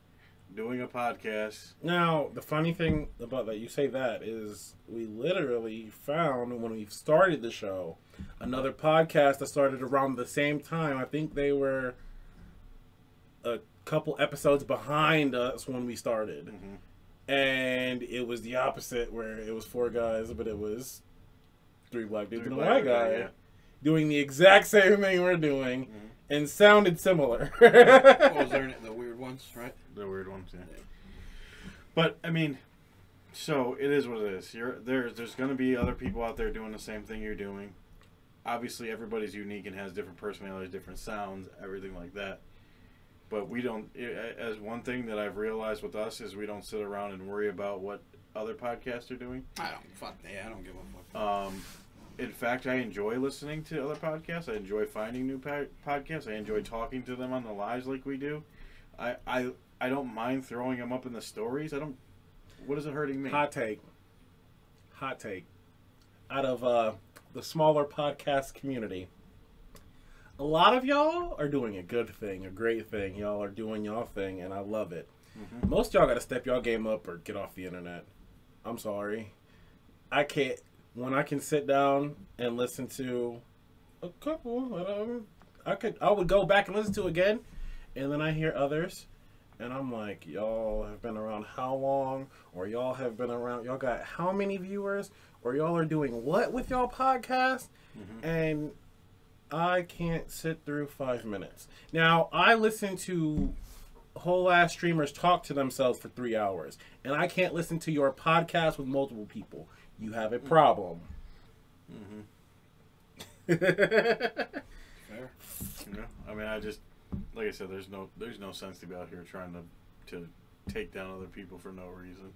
doing a podcast. Now, the funny thing about that you say that is we literally found when we started the show another podcast that started around the same time. I think they were a couple episodes behind us when we started. Mm-hmm. And it was the opposite where it was four guys, but it was three black dudes Three and a white guy guy, yeah. Doing the exact same thing we're doing Mhm. and sounded similar. What was there? The weird ones, right? The weird ones, yeah. But I mean, so it is what it is. You're there. There's going to be other people out there doing the same thing you're doing. Obviously, everybody's unique and has different personalities, different sounds, everything like that. But we don't. i- As one thing that I've realized with us is we don't sit around and worry about what other podcasts are doing. I don't fuck. Yeah, I don't give a fuck. Um, in fact, I enjoy listening to other podcasts. I enjoy finding new po- podcasts. I enjoy talking to them on the lives like we do. I, I I don't mind throwing them up in the stories. I don't. What is it hurting me? Hot take. Hot take. Out of uh, the smaller podcast community, a lot of y'all are doing a good thing, a great thing. Y'all are doing y'all thing, and I love it. Mhm. Most y'all got to step y'all game up or get off the internet. I'm sorry. I can't. When I can sit down and listen to a couple, um, I could. I would go back and listen to again, and then I hear others, and I'm like, y'all have been around how long, or y'all have been around. Y'all got how many viewers, or y'all are doing what with y'all podcast, Mhm. and I can't sit through five minutes. Now I listen to whole ass streamers talk to themselves for three hours, and I can't listen to your podcast with multiple people. You have a problem. Mm-hmm. Fair. You know, I mean, I just like I said, there's no there's no sense to be out here trying to to take down other people for no reason.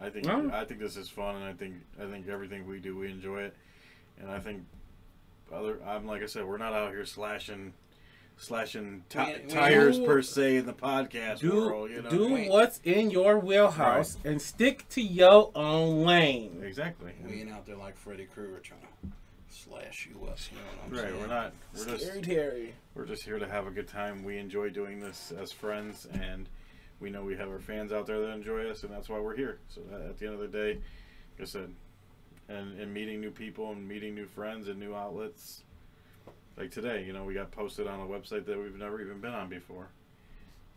I think No. I think this is fun, and I think I think everything we do, we enjoy it, and I think other. I'm like I said, we're not out here slashing slashing ti- We- we- tires Do- per se in the podcast do world. You know, do Wait. what's in your wheelhouse and stick to your own lane. exactly. We ain't out there like Freddy Krueger trying to slash you up. You know what I'm Right, saying? we're not. We're just Scary Terry. We're just here to have a good time. We enjoy doing this as friends, and we know we have our fans out there that enjoy us, and that's why we're here. So at at the end of the day, like I said, and, and meeting new people and meeting new friends and new outlets. Like today, you know, we got posted on a website that we've never even been on before.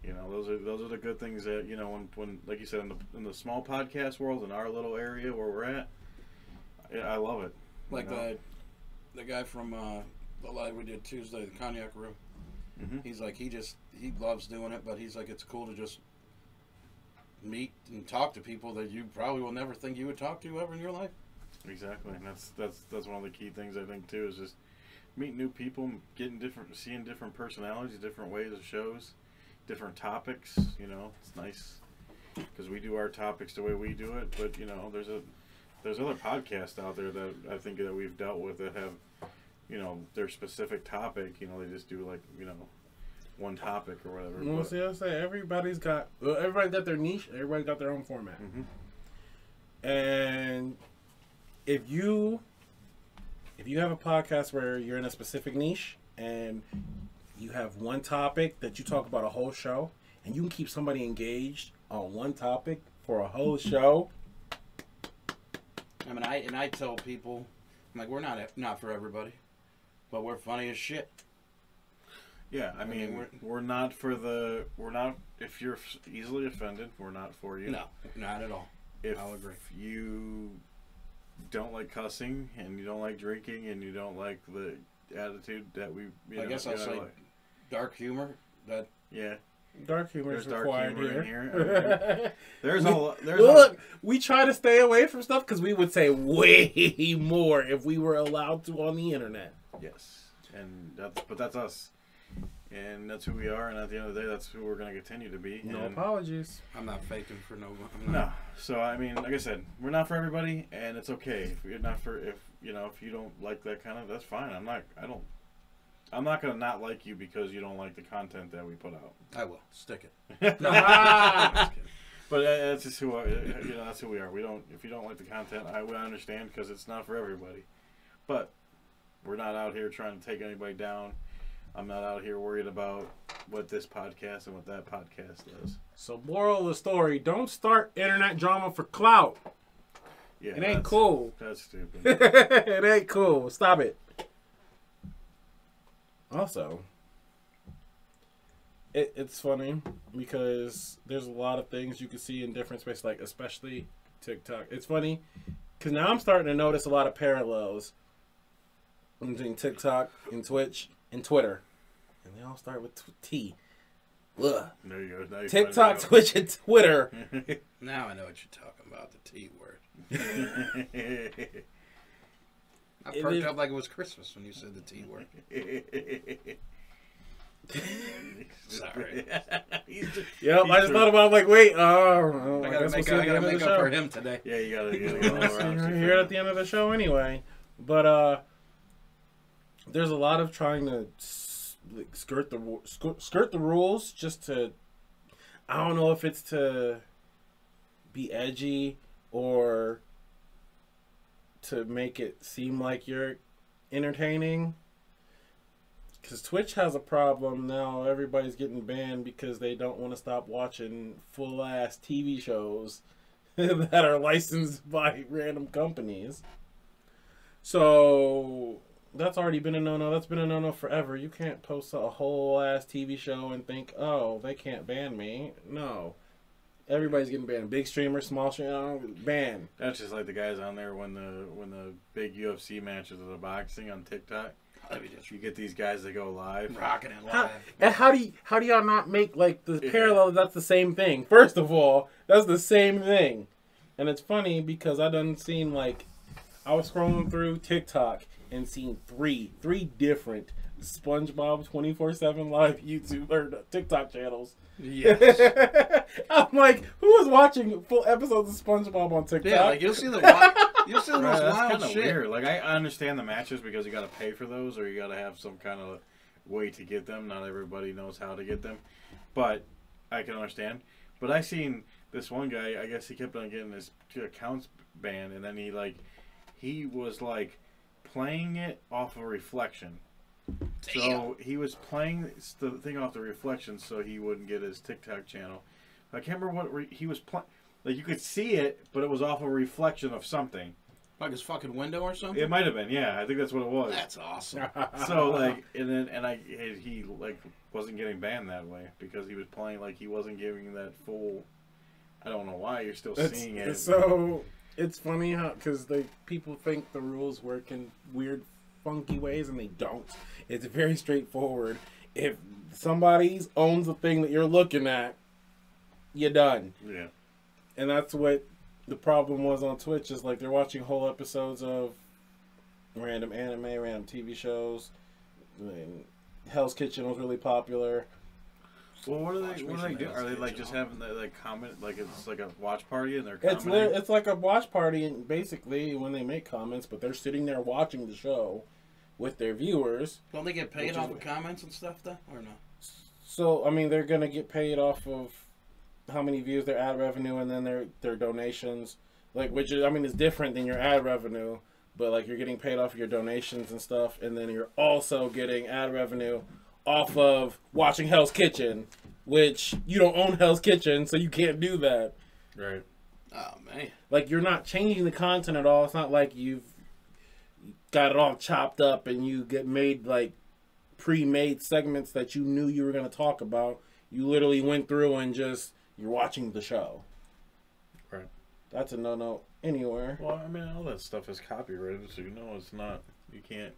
You know, those are those are the good things that you know when, when like you said in the in the small podcast world in our little area where we're at. I, I love it. you Like know? the the guy from uh, the live we did Tuesday, the Cognac Room. Mhm. He's like he just he loves doing it, but he's like it's cool to just meet and talk to people that you probably will never think you would talk to ever in your life. Exactly, and that's that's that's one of the key things I think too is just meeting new people, getting different, seeing different personalities, different ways of shows, different topics. You know, it's nice because we do our topics the way we do it. But you know, there's a there's other podcasts out there that I think that we've dealt with that have you know their specific topic. You know, they just do like you know one topic or whatever. Well, see, I say everybody's got well, everybody got their niche. Everybody got their own format. Mhm. And if you if you have a podcast where you're in a specific niche and you have one topic that you talk about a whole show and you can keep somebody engaged on one topic for a whole mm-hmm. show, I mean, I and I tell people, I'm like, we're not not for everybody, but we're funny as shit. Yeah, I I mean, mean, we're, we're- we're not for the we're not if you're easily offended, we're not for you. No, not at all. if I'll agree. you don't like cussing and you don't like drinking and you don't like the attitude that we, you I know, guess I'll say like- dark humor. That yeah. dark humor There's dark required humor in here. There's We- a lo- there's a, Look, we try to stay away from stuff because we would say way more if we were allowed to on the internet. yes, and that's but that's us, and that's who we are, and at the end of the day, that's who we're gonna continue to be. No and, apologies. I'm not faking for no. I'm No. So I mean, like I said, we're not for everybody, and it's okay if you're not for if you know if you don't like that kind of that's fine. I'm not. I don't. I'm not gonna not like you because you don't like the content that we put out. I will stick it. but No, I'm just uh, that's just who I, you know. That's who we are. We don't. If you don't like the content, I would understand because it's not for everybody. But we're not out here trying to take anybody down. I'm not out here worried about what this podcast and what that podcast does. So, moral of the story: Don't start internet drama for clout. Yeah, It ain't cool. That's stupid. it ain't cool. Stop it. Also, it, it's funny because there's a lot of things you can see in different spaces, like especially TikTok. It's funny because now I'm starting to notice a lot of parallels between TikTok and Twitch and Twitter, and they all start with t- T. Ugh. there you go. Now TikTok, Twitch, and Twitter. Now I know what you're talking about. The T word. I It perked is- up like it was Christmas when you said the T word. Sorry. Yep, I just thought about it, like, wait, oh, I gotta make, up, I gotta make up for him today. Yeah, you gotta, you gotta go all around. You're here at the end of the show anyway. But uh there's a lot of trying to like, skirt the ru- sk- skirt the rules just to I don't know if it's to be edgy or to make it seem like you're entertaining. Because Twitch has a problem now. Everybody's getting banned because they don't want to stop watching full ass TV shows that are licensed by random companies. So that's already been a no no. That's been a no no forever. You can't post a whole ass TV show and think, oh, they can't ban me. No. Everybody's getting banned. Big streamer, small streamer, ban. That's just like the guys on there when the when the big UFC matches of the boxing on TikTok. Just You get these guys that go live. rocking it How, live. and how do you how do y'all not make like the Yeah. parallel? That's the same thing. First of all, that's the same thing, and it's funny because I done seen like I was scrolling through TikTok and seen three three different SpongeBob twenty four seven live YouTube or TikTok channels. Yes. I'm like, who is watching full episodes of SpongeBob on TikTok? yeah, like you'll see the wild, you'll see the Right, most that's wild shit. weird. Like I understand the matches because you got to pay for those, or you got to have some kind of way to get them. Not everybody knows how to get them, but I can understand. But I seen this one guy. I guess he kept on getting his accounts banned, and then he like he was like playing it off a reflection. So he was playing the thing off the reflection, so he wouldn't get his TikTok channel. I can't remember what re- he was playing. Like you could see it, but it was off a reflection of something. Like his fucking window or something. It might have been, yeah. I think that's what it was. That's awesome. So like, and then and I and he like wasn't getting banned that way because he was playing like he wasn't giving that full. I don't know why you're still It's- seeing it. So it's funny how because they people think the rules work in weird, funky ways, and they don't. It's very straightforward. If somebody owns the thing that you're looking at, you're done. yeah, And that's what the problem was on Twitch. Is like they're watching whole episodes of random anime, random TV shows. And Hell's Kitchen was really popular. Well, what are they? What are they doing? Are they like just having the like comment like it's like a watch party and they're It's commenting? li- it's like a watch party, and basically when they make comments, but they're sitting there watching the show with their viewers. Don't they get paid Which off is- of comments and stuff though, or no? So I mean, they're gonna get paid off of how many views, their ad revenue, and then their their donations. Like, which is, I mean, is different than your ad revenue, but like you're getting paid off your donations and stuff, and then you're also getting ad revenue off of watching Hell's Kitchen, which you don't own Hell's Kitchen, so you can't do that. right. Oh man. Like you're not changing the content at all. It's not like you've got it all chopped up and you get made like pre-made segments that you knew you were going to talk about. You literally went through and just you're watching the show. Right. That's a no-no anywhere. Well, I mean, all that stuff is copyrighted, so you know it's not. You can't.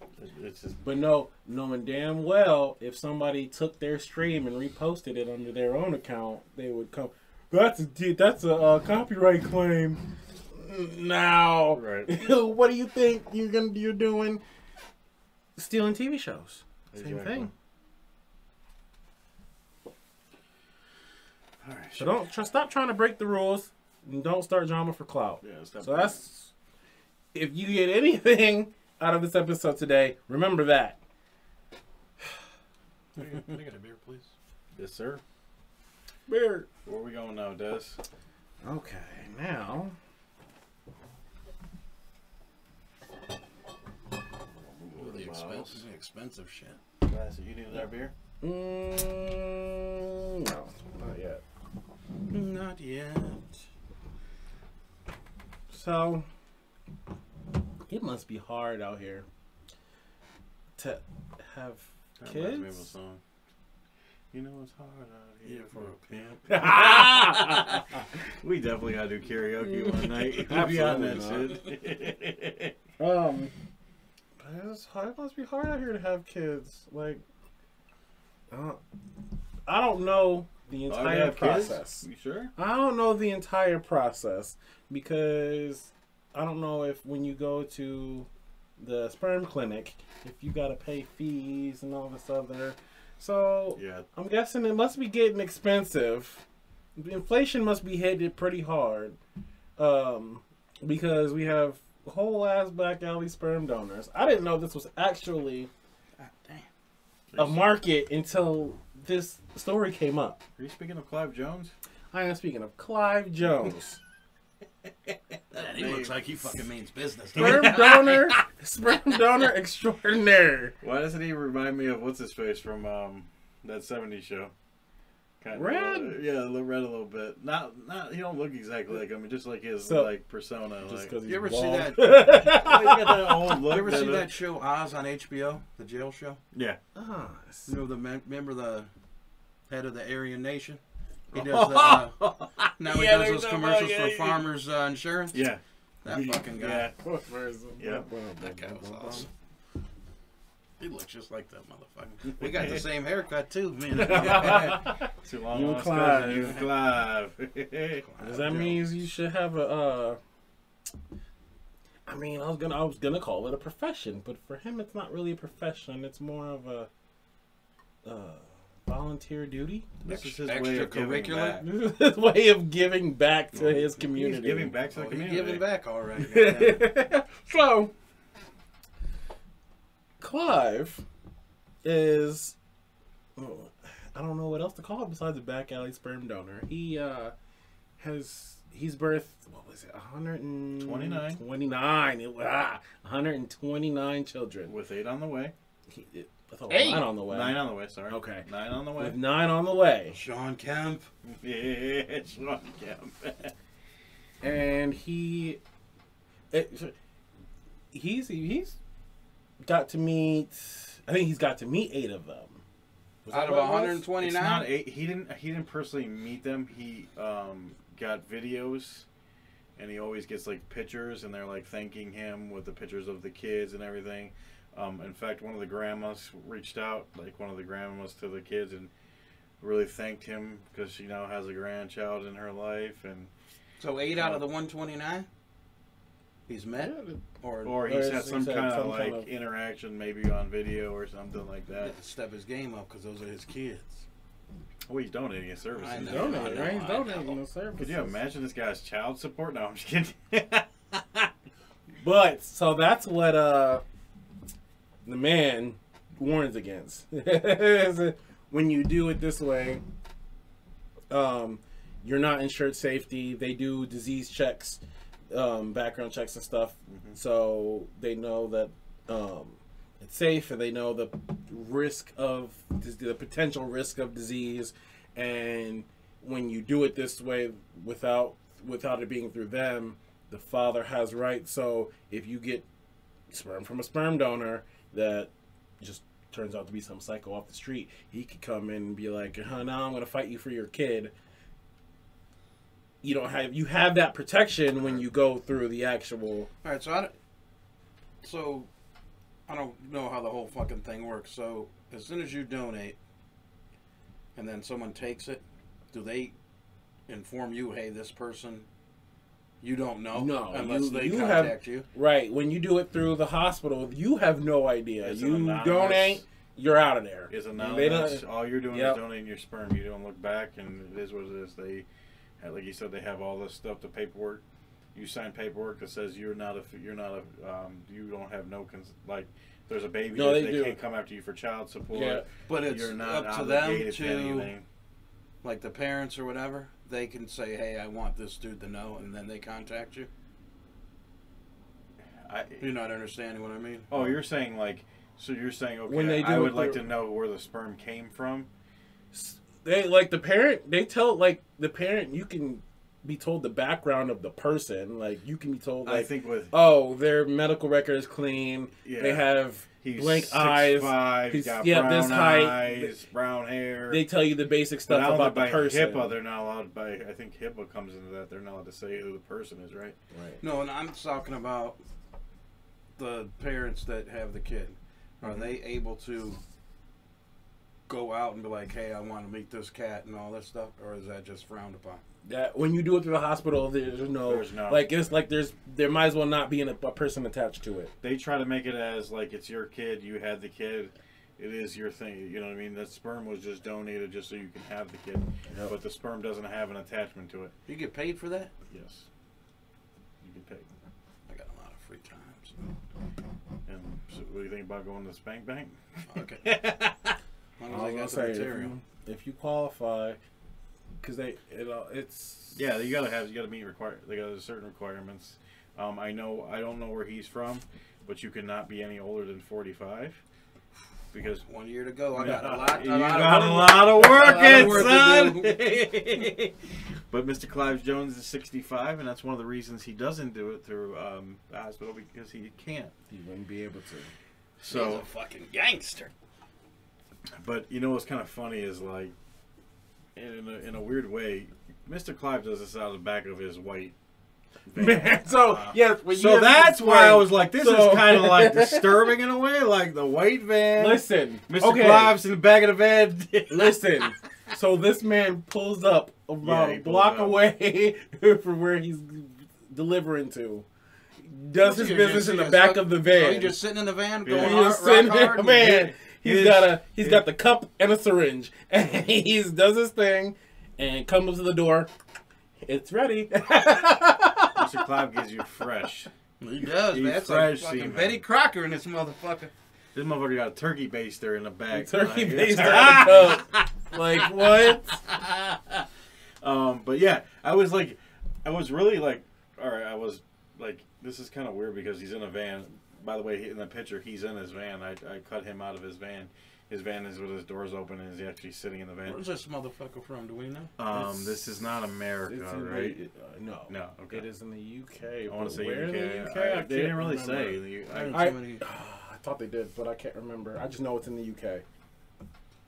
It- It's just But no, knowing damn well if somebody took their stream and reposted it under their own account, they would come. That's a that's a uh, copyright claim. Now, Right. what do you think you're gonna you're doing? Stealing TV shows. Same thing. all right. So don't try, stop trying to break the rules and don't start drama for clout. Yeah, So that's if you get anything out of this episode today, remember that. Can I get, can I get a beer, please? Yes, sir. Beer. Where are we going now, Des? Okay, now. Ooh, the expensive, expensive shit. Classic. You needed our beer? Mm, no, not yet. Not yet. So it must be hard out here to have That reminds me of a kids. song. You know it's hard out here Yeah, for for a a pimp. we definitely gotta do karaoke one night. We'll be on that shit. Um, but it's hard. It must be hard out here to have kids. Like, I don't, I don't know the Oh, you entire kids? process. You sure? I don't know the entire process because I don't know if when you go to the sperm clinic, if you gotta pay fees and all this other. So Yeah. I'm guessing it must be getting expensive. The inflation must be hitting pretty hard, um, because we have whole ass back alley sperm donors. I didn't know this was actually a market until this story came up. Are you speaking of Clive Jones? I am speaking of Clive Jones. Man, he looks like he fucking means business. sperm donor, sperm donor extraordinaire. Why doesn't he remind me of what's his face from um, that '70s show? Kind Red? yeah, look red a little bit. Not, not. He don't look exactly like him. Just like his So- like persona. Just like, because he's You ever see that- that old look. You ever see uh, that show Oz on HBO, the jail show? Yeah. Ah, You know the mem- remember the head of the Aryan Nation? He does the, uh, now he Yeah, does there's those no- commercials yeah, for yeah. farmers uh, insurance. Yeah. That fucking guy. Yeah. Yeah. That guy was awesome. He looks just like that motherfucker. We got the same haircut too, man. Too long You lost Clive. cousin, You Clive. Does that mean you should have a? Uh, I mean, I was gonna, I was gonna call it a profession, but for him, it's not really a profession. It's more of a uh, volunteer duty. this is his way of giving back. Extracurricular? His way of giving back to his community. He's giving back to the Oh, he community. giving back all right. goddamn. so, Clive is. oh, I don't know what else to call it besides a back alley sperm donor. He uh, has. He's birthed. What was it? 129. 29. It, ah, 129 children. With eight on the way. He, it, I thought Eight? nine on the way. Nine on the way, sorry. Okay. Nine on the way. With nine on the way. Shawn Kemp. Yeah, Shawn Kemp. and he it, he's he's got to meet I think he's got to meet eight of them. Was Out of what it was? 129? It's not eight. He didn't. He didn't personally meet them. He um, got videos, and he always gets like pictures, and they're like thanking him with the pictures of the kids and everything. Um, in fact, one of the grandmas reached out, like one of the grandmas to the kids, and really thanked him because she now has a grandchild in her life, and So eight out of the 129? He's met? Or, or he's Or had he's some had kind of like kind of- interaction, maybe on video or something like that. step his game up because those are his kids. Oh, he's donating his services. I know. Donating, right? He's I know. donating the services. Could you imagine this guy's child support? No, I'm just kidding. But so that's what uh the man warns against. when you do it this way, um, you're not insured safety. They do disease checks, um, background checks and stuff, so they know that um, it's safe, and they know the risk of the potential risk of disease. And when you do it this way, without without it being through them, the father has rights. So if you get sperm from a sperm donor that just turns out to be some psycho off the street, he could come in and be like, huh, now I'm going to fight you for your kid. You don't have you have that protection when you go through the actual. All right, so I, so I don't know how the whole fucking thing works. So as soon as you donate, and then someone takes it, do they inform you, hey, this person, you don't know, No, unless you- they you have- contact you. Right when you do it through the hospital, you have no idea. It's you donate, you're out of there. They anonymous. All you're doing Yep. is donating your sperm. You don't look back, and it is what it is. They, like you said, they have all this stuff, the paperwork. You sign paperwork that says you're not a, you're not a, um, you don't have no, cons- like, there's a baby, No, they, they can't come after you for child support. Yeah. But it's you're not up to them to, to anything. Like the parents or whatever. They can say, hey, I want this dude to know, and then they contact you. I, You're not understanding what I mean? oh, you're saying like, So you're saying okay? When they I would like to know where the sperm came from. they like the parent they tell like the parent you can be told the background of the person like you can be told I think with oh their medical record is clean Yeah. they have he's blank six eyes five, he's- got yeah, brown this height. eyes, brown hair. they tell you the basic but stuff I don't about think the by person HIPAA, they're not allowed by. I think HIPAA comes into that. They're not allowed to say who the person is, right? right. No, and I'm talking about the parents that have the kid. Are Mm-hmm. they able to go out and be like, "Hey, I want to meet this cat" and all that stuff, or is that just frowned upon? That when you do it through the hospital there's no, There's no- like it's like there's there might as well not be a, a person attached to it They try to make it as like it's your kid. You had the kid. It is your thing. You know what I mean? That sperm was just donated just so you can have the kid, Yep. but the sperm doesn't have an attachment to it. You get paid for that? Yes. You get paid. I got a lot of free time. So. And so what do you think about going to Spank Bank? Okay. As long as I I got gonna the say, if you, if you qualify because they it, uh, it's Yeah, you gotta have you gotta meet require. They got certain requirements. Um, I know I don't know where he's from, but you cannot be any older than forty five, because One year to go. I got a lot. you lot got of a work. lot of work, in, work son. but Mr. Clive Jones is sixty five, and that's one of the reasons he doesn't do it through um, the hospital because he can't. He wouldn't be able to He's So, a fucking gangster. but you know what's kind of funny is like, in a, in a weird way, Mr. Clive does this out of the back of his white. van. so Uh, yes when So that's why I was like, this So- is kind of like disturbing in a way, like the white van. listen Mr. okay. Clive's in the back of the van. Listen, so this man pulls up about Yeah, a block away from where he's delivering to. Does his business in the back so- of the So van. you just sitting in the van Yeah. going He hard, is sitting rock there, hard? Man. He's His- got a he's his- got the cup and a syringe, and he's does his thing, and comes to the door. It's ready. Mr. Clive gives you fresh. He does, He's man. That's like fresh fucking semen. Betty Crocker in this motherfucker. This motherfucker got a turkey baster in the back. Turkey Like, based it's- the cup. Like what? Um, but yeah, I was like, I was really like, all right, I was like, this is kind of weird because he's in a van. By the way, in the picture, he's in his van. I, I cut him out of his van. His van is with his doors open and he's actually sitting in the van. Where's this motherfucker from? Do we know? Um, It's- this is not America, It's in the- right? uh, no, No, okay. It is in the UK. I want to say where UK. the UK? I- I they can't didn't really remember. say. The- I, I, I- I thought they did, but I can't remember. I just know it's in the UK.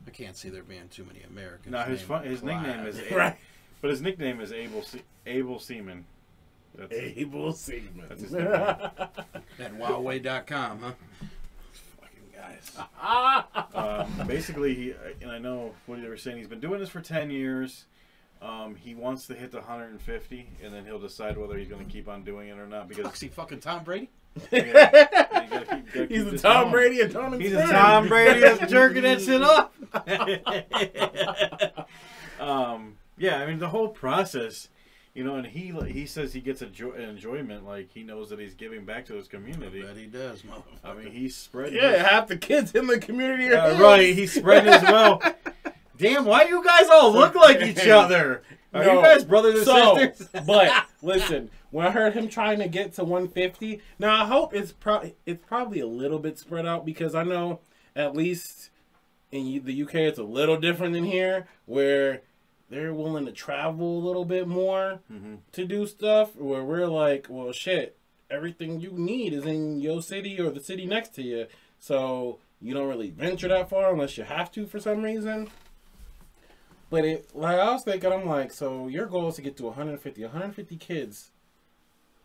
I can't see there being too many Americans. no, his fun, his nickname is Right. but his nickname is Abel Se- Abel Seaman. That's Able Seaman. That's his nickname. At Huawei.com, huh? Fucking guys. um, basically, he and I know what they were saying. He's been doing this for ten years. Um, he wants to hit the 150, and then he'll decide whether he's going to keep on doing it or not. Because Fuck's he fucking Tom Brady? you gotta keep- you gotta He's keep the this Tom going. Brady and Tony He's a Tom Brady that's jerking that shit up. um, yeah, I mean the whole process, you know, and he he says he gets a jo- an enjoyment, like he knows that he's giving back to his community. Bet he does, motherfucker. I mean, he's spreading. Yeah, his- half the kids in the community are Uh, right, he's spreading as well. Damn, why you guys all look like each other? Are No. you guys brothers and So, sisters? but listen, when I heard him trying to get to 150, now I hope it's pro- it's probably a little bit spread out because I know at least in the UK it's a little different than here, where they're willing to travel a little bit more Mhm. to do stuff. Where we're like, well, shit, everything you need is in your city or the city next to you, so you don't really venture that far unless you have to for some reason. But it, like I was thinking, I'm like, so your goal is to get to 150, 150 kids.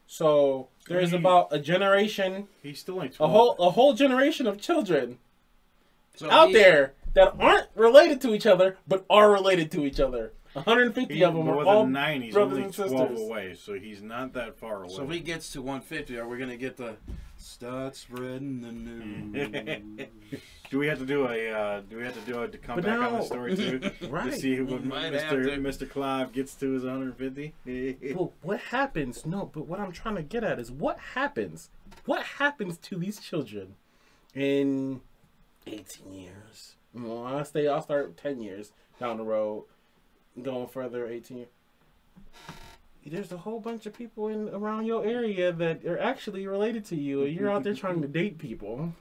So there's Right. about a generation, He's still like a whole a whole generation of children So out he- there that aren't related to each other, but are related to each other. 150 He, of them are with all a brothers only and 12 sisters. away, so he's not that far away. So if he gets to 150, are we gonna get the start spreading the news? do we have to do a? Uh, do we have to do a to come But back on the story too Right. to see when Mr. Mr. Clive gets to his 150? Well, what happens? No, but what I'm trying to get at is what happens? What happens to these children in 18 years? Well, I'll stay. I'll start 10 years down the road, going further. 18 years. There's a whole bunch of people in around your area that are actually related to you, and you're out there trying to date people.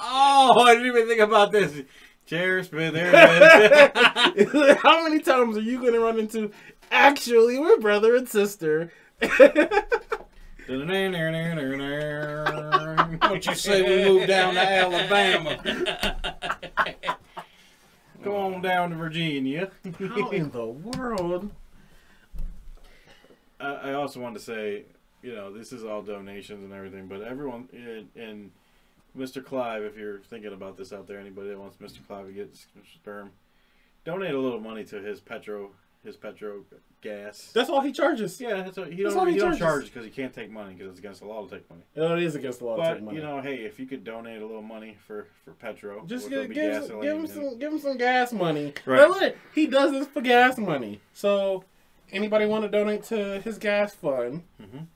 Oh, I didn't even think about this. Cheers, man. There it is. How many times are you going to run into? Actually, we're brother and sister. What you say we move down to Alabama? Come on down to Virginia. How in the world? I, I also want to say, you know, this is all donations and everything, but everyone and, and Mr. Clive, if you're thinking about this out there, anybody that wants Mr. Clive to get sperm, donate a little money to his petro his petro gas. That's all he charges. yeah, that's what, he That's don't all he he don't charges. charge because he can't take money because it's against the law to take money. Oh, it is against the law to But take money. you know, hey, if you could donate a little money for for petro, just which give, be give, gasoline give him some give him some gas money. Right. But look, he does this for gas money. So anybody want to donate to his gas fund Mhm.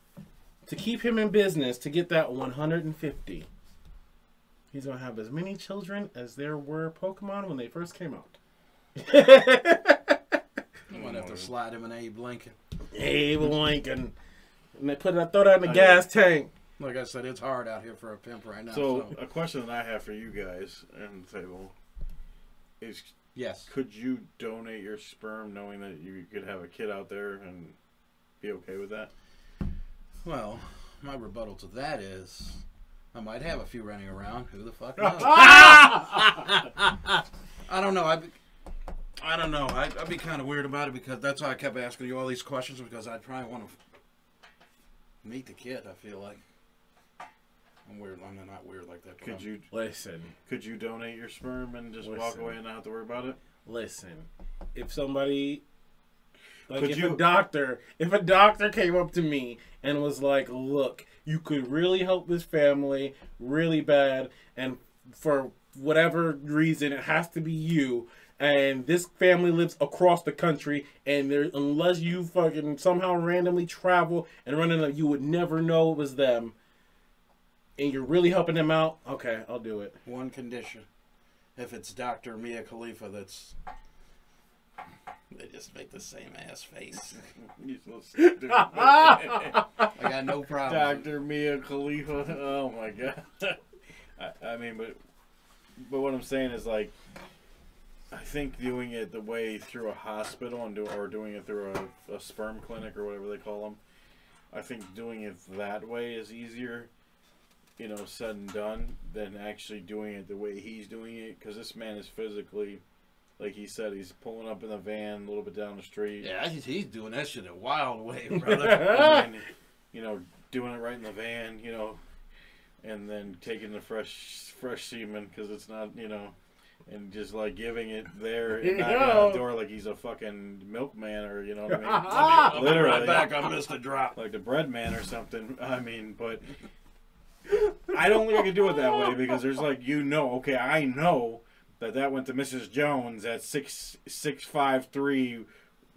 to keep him in business to get that 150? He's gonna have as many children as there were Pokemon when they first came out. I'm gonna have to slide him an Abe Lincoln. Abe Lincoln. And they put it, I throw that in the Oh, gas tank. Like I said, it's hard out here for a pimp right now. So So, a question that I have for you guys and the table is yes, could you donate your sperm knowing that you could have a kid out there and be okay with that? well, my rebuttal to that is, I might have a few running around. Who the fuck knows? I don't know. I, I don't know. I, I'd be kind of weird about it because that's why I kept asking you all these questions because I'd probably want to meet the kid. I feel like I'm weird. I'm not weird like that. Could I'm- you Listen, could you donate your sperm and just walk away and not have to worry about it? listen. If somebody like Could if you- a doctor if a doctor came up to me and was like, "Look, you could really help this family really bad and for whatever reason it has to be you." And this family lives across the country, and there, unless you fucking somehow randomly travel and run into, you would never know it was them. And you're really helping them out. Okay, I'll do it. One condition. If it's Dr. Mia Khalifa that's. They just make the same ass face. So. I got no problem. Dr. Mia Khalifa. Oh my god. I, I mean, but but what I'm saying is like, I think doing it the way through a hospital and do or doing it through a, a sperm clinic or whatever they call them, I think doing it that way is easier. You know, said and done than actually doing it the way he's doing it because this man is physically, like he said, he's pulling up in the van a little bit down the street. Yeah, he's, he's doing that shit a wild way, brother. and then, you know, doing it right in the van, you know, and then taking the fresh fresh semen because it's not, you know, and just like giving it there and knocking on the door like he's a fucking milkman or you know what I mean, Literally. literally back, I missed a drop. like the bread man or something. I mean, but I don't think I could do it that way because there's like you know, okay, I know that that went to Mrs. Jones at six six five three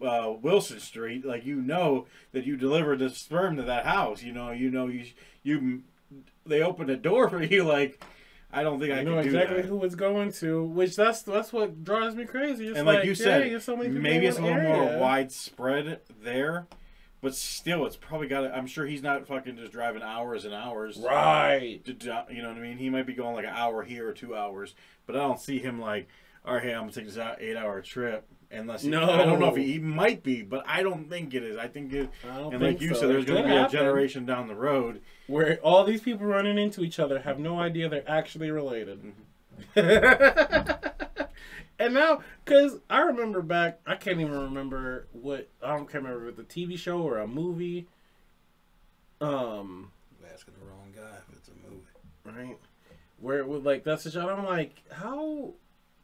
uh, Wilson Street. Like you know that you delivered the sperm to that house. You know, you know you you they opened the door for you. Like I don't think I, I know do exactly who it's going to, which that's that's what drives me crazy. It's and like, you said, yeah, so many maybe it's a little more widespread there, but still, it's probably got. to I'm sure he's not fucking just driving hours and hours. Right. to you know what I mean? He might be going like an hour here or two hours, but I don't see him like, all right, hey, I'm gonna take this eight hour trip. Unless he, No. I don't know if he, he might be, but I don't think it is. I think it, I don't and think like you so. said, there's gonna could be a generation down the road. where all these people running into each other have no idea they're actually related. Mm-hmm. and now, because I remember back, I can't even remember what I don't can't remember if it's a TV show or a movie. Um, You're asking the wrong guy if it's a movie. right? Where it would like that's the shot. I'm like, how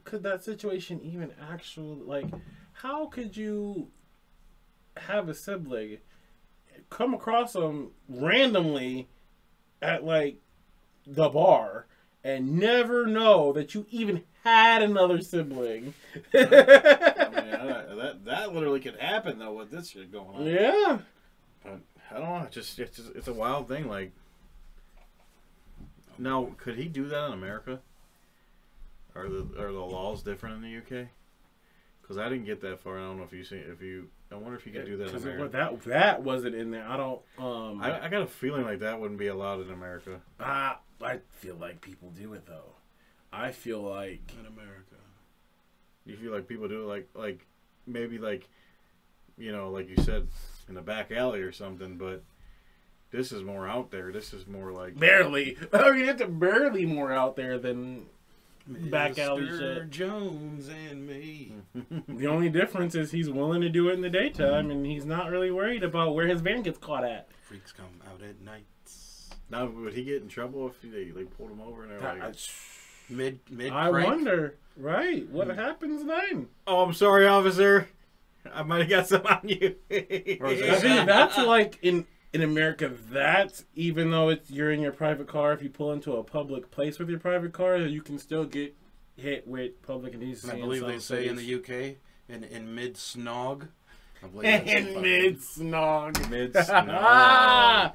could that situation even actually like? How could you have a sibling come across them randomly at like the bar and never know that you even had another sibling? I mean, I, that that literally could happen though with this shit going on. yeah. But I don't know. It's just it's just, it's a wild thing. Like, now could he do that in America? Are the are the laws different in the UK? Because I didn't get that far. I don't know if you see if you. I wonder if you could do that in 'Cause it- America. that that wasn't in there. I don't. Um, I, I got a feeling like that wouldn't be allowed in America. Ah, I feel like people do it though. I feel like in America. You feel like people do it like like maybe like you know like you said in a back alley or something, but this is more out there. This is more like barely. I mean, it's barely more out there than back alley Mr. shit. Jones and me. The only difference is he's willing to do it in the daytime, and he's not really worried about where his van gets caught at. Freaks come out at night. now would he get in trouble if they like pulled him over and they're I, like, Mid mid. I crank. wonder. Right, what hmm. happens then? "Oh, I'm sorry, officer, I might have got some on you." I it- think that's like in in America. that even though it's you're in your private car. If you pull into a public place with your private car, you can still get hit with public indecency. I believe they say in the UK in in mid snog. I believe in mid snog. Mid snog.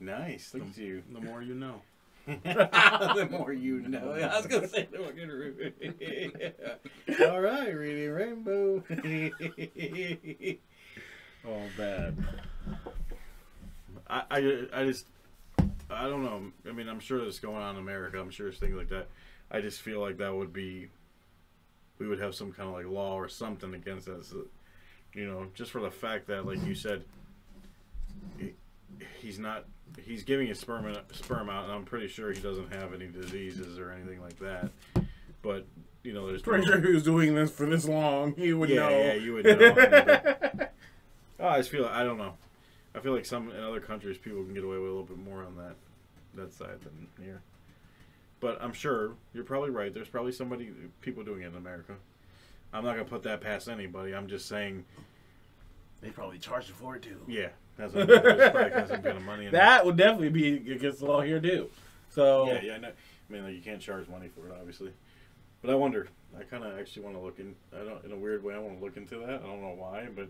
Nice, look at you. The more you know. the more you know. I was gonna say the more you know. All right, reading rainbow. Oh, bad. I, I, I just, I don't know. I mean, I'm sure there's going on in America. I'm sure there's things like that. I just feel like that would be, we would have some kind of like law or something against us. that, You know, just for the fact that, like you said, he, he's not, he's giving his sperm sperm out, and I'm pretty sure he doesn't have any diseases or anything like that. But you know, there's Pretty sure he was doing this for this long. He would yeah, know. yeah, you would know. oh, I just feel I don't know. I feel like some in other countries people can get away with a little bit more on that that side than here. But I'm sure you're probably right. There's probably somebody people doing it in America. I'm not gonna put that past anybody. I'm just saying, They probably charge for it too. yeah, that's what I'm probably some kind of money in That would definitely be against the law here too. So. Yeah, yeah. I, know. I mean, like, you can't charge money for it, obviously. But I wonder. I kind of actually want to look in. I don't, in a weird way, I want to look into that. I don't know why, but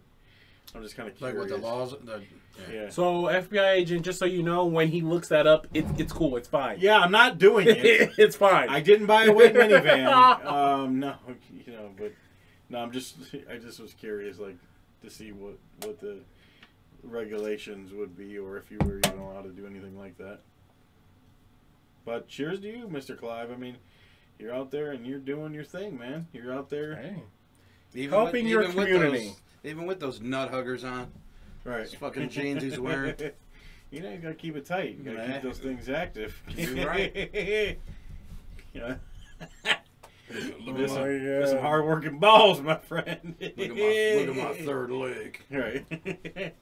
I'm just kind of Like curious. with the laws. The, yeah. Yeah. So FBI agent, just so you know, when he looks that up, it's it's cool. It's fine. Yeah, I'm not doing it. it's fine. I didn't buy a white minivan. Um, no, you know, but no, I'm just, I just was curious, like, to see what what the regulations would be, or if you were even allowed to do anything like that. But cheers to you, Mr. Clive. I mean, you're out there and you're doing your thing, man. You're out there, Hey. Even Helping your with community. those, even with those nut huggers on. right? Those fucking jeans he's wearing. you know, you gotta keep it tight. You gotta Man. keep those things active. You're right. yeah. Look There's at some, uh, my, some hard-working balls, my friend. look at my, look at my third leg. Right.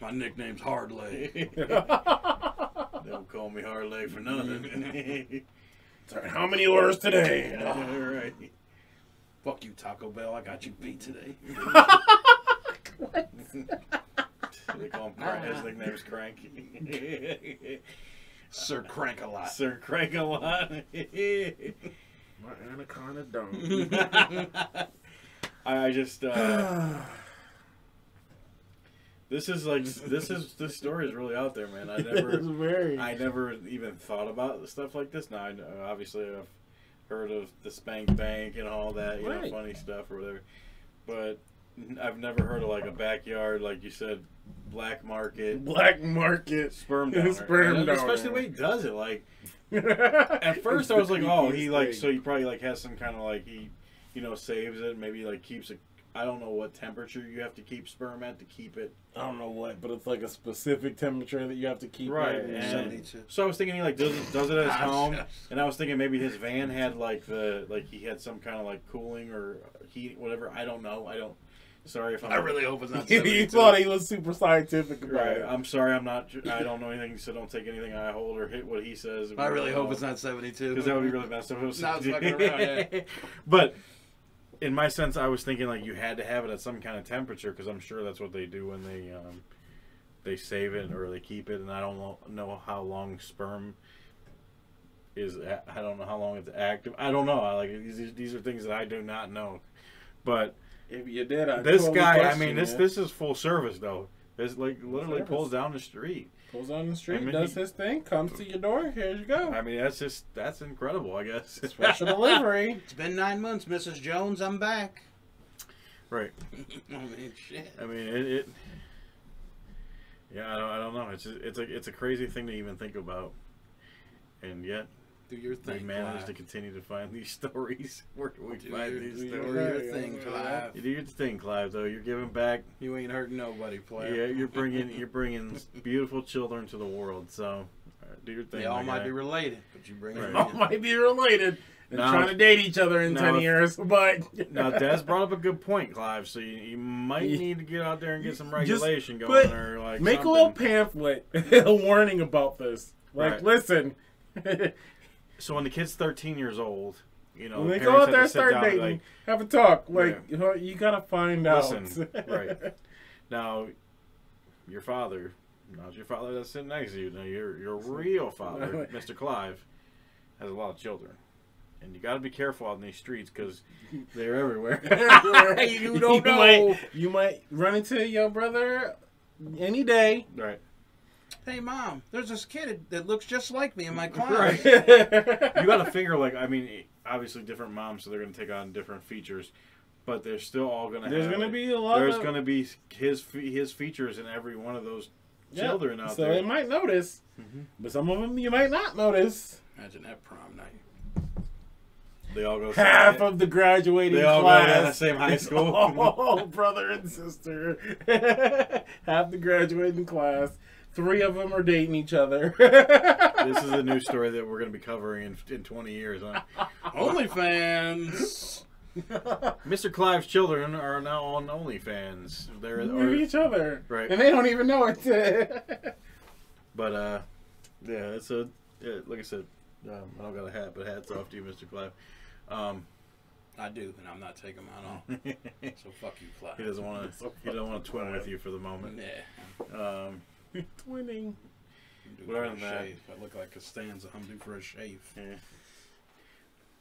My nickname's Hard Leg. Don't call me hard leg for nothing. Sorry, how many orders today? All right. Fuck you, Taco Bell. I got you beat today. what? They call him Crank. His nickname's Crank. Sir Crank a lot. Sir Crank a lot. My anaconda don't. I I just. Uh, this is like this is this story is really out there, man. I it's never. very. I never even thought about stuff like this. Now, I know, obviously, I've heard of the Spank Bank and all that, you Right. know, funny stuff or whatever. But I've never heard of like a backyard, like you said, black market Black market. sperm donor. Sperm And donor. Especially the way he does it. Like At at first, I was like, oh, he like so he probably like has some kind of like he, you know, saves it. Maybe like keeps it. I don't know what temperature you have to keep sperm at to keep it I don't know what, but it's like a specific temperature that you have to keep. Right, it. and- Seventy-two. So I was thinking he like does it, does it at his Ah, home, and I was thinking maybe his van had like the like he had some kind of like cooling or heat whatever. I don't know. I don't. Sorry if I'm. I really hope it's not you thought he was super scientific about Right. it. I'm sorry. I'm not. I don't know anything, so don't take anything I hold or hit what he says. I really hope it's not 72. because that would be really messed up. if it was- Now it's fucking around, yeah. But in my sense, I was thinking like you had to have it at some kind of temperature because I'm sure that's what they do when they um, they save it or they keep it, and I don't know, know how long sperm is. a- I don't know how long it's active. I don't know. I like these. These are things that I do not know. But If you did, I this totally guy, I mean, this this is full service though. This like literally service. pulls down the street. Pulls on the street, I mean, does he- his thing, comes to your door. Here you go. I mean, that's just that's incredible. I guess. Special delivery. It's been nine months, Mrs. Jones. I'm back. right. Oh, I mean, shit. I mean, it. it yeah, I don't, I don't know. It's just, it's a it's a crazy thing to even think about, and yet Do your thing. We thing, managed to continue to find these stories. Where do we Do find your, these do stories? your thing, Clive. You do your thing, Clive. Though you're giving back. You ain't hurting nobody, player. Yeah, you're bringing you're bringing beautiful children to the world. So, all right, do your thing. They all might guy. be related, but you bring Right. them All might be related and Now- trying to date each other in now ten years, but Now, Des brought up a good point, Clive. So you, you might Yeah. need to get out there and get some Just regulation put- going, or like make something. a little pamphlet, a warning about this. Like, Right. listen, So when the kid's 13 years old, you know, when they go parents out there, sit start down, dating, like, have a talk. Like, you, know, you gotta find out. Listen, right. now, your father, not your father that's sitting next to you. Now, your your real father, Mr. Clive, has a lot of children, and you got to be careful out in these streets because they're everywhere. you don't know. Might, you might run into your brother any day. right. Hey, mom, there's this kid that looks just like me in my class. Right. You got to figure like I mean, obviously different moms, so they're going to take on different features, but they're still all going to. There's have, gonna be a lot. There's of, going to be his his features in every one of those Yeah, children out so there. they might notice, Mhm. but some of them you might not notice. Imagine that prom night. They all go. Half of the graduating They all go class. to the same high school. all brother and sister. Half the graduating class. Three of them are dating each other. this is a new story that we're going to be covering in, in 20 years. Huh? OnlyFans. Mr. Clive's children are now on OnlyFans. They're with or, each other. Right. And they don't even know it. but uh, yeah, it's a yeah, like I said, um, I don't got a hat, but hats off to you, Mr. Clive. Um, I do, and I'm not taking mine off. So fuck you, Clive. He doesn't want to. He doesn't want to twin with you for the moment. Yeah. Um, Twinning. I'm due a that. shave. I look like Costanza. I'm due for a shave. yeah.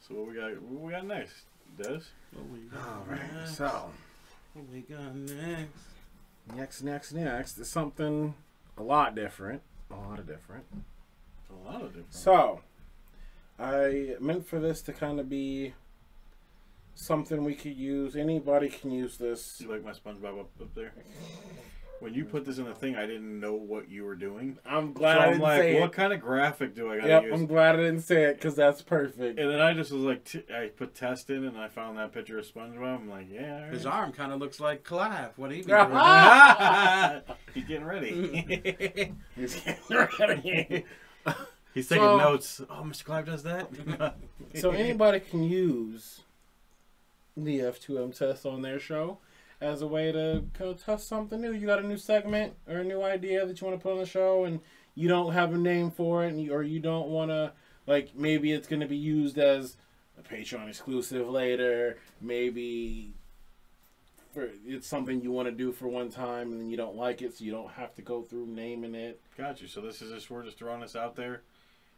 So what we got? What we got next? Des? What we All right. So What we got next? next, next, next is something a lot different. A lot of different. A lot of different. So, I meant for this to kind of be something we could use. Anybody can use this. you like my SpongeBob up, up there? When you put this in the thing, I didn't know what you were doing. I'm glad I I'm didn't like, say what it. kind of graphic do I gotta Yep, use? I'm glad I didn't say it because that's perfect. And then I just was like, t- I put test in and I found that picture of SpongeBob. I'm like, yeah. all His arm kind of looks like Clive. What he be Ah! doing? He's getting ready. He's getting ready. He's taking So- notes. Oh, Mr. Clive does that? so anybody can use the F2M test on their show as a way to kind of test something new. You got a new segment or a new idea that you want to put on the show, and you don't have a name for it, and you, or you don't want to like maybe it's going to be used as a Patreon exclusive later. Maybe for it's something you want to do for one time, and then you don't like it, so you don't have to go through naming it. Got you. So this is just we're just throwing this out there.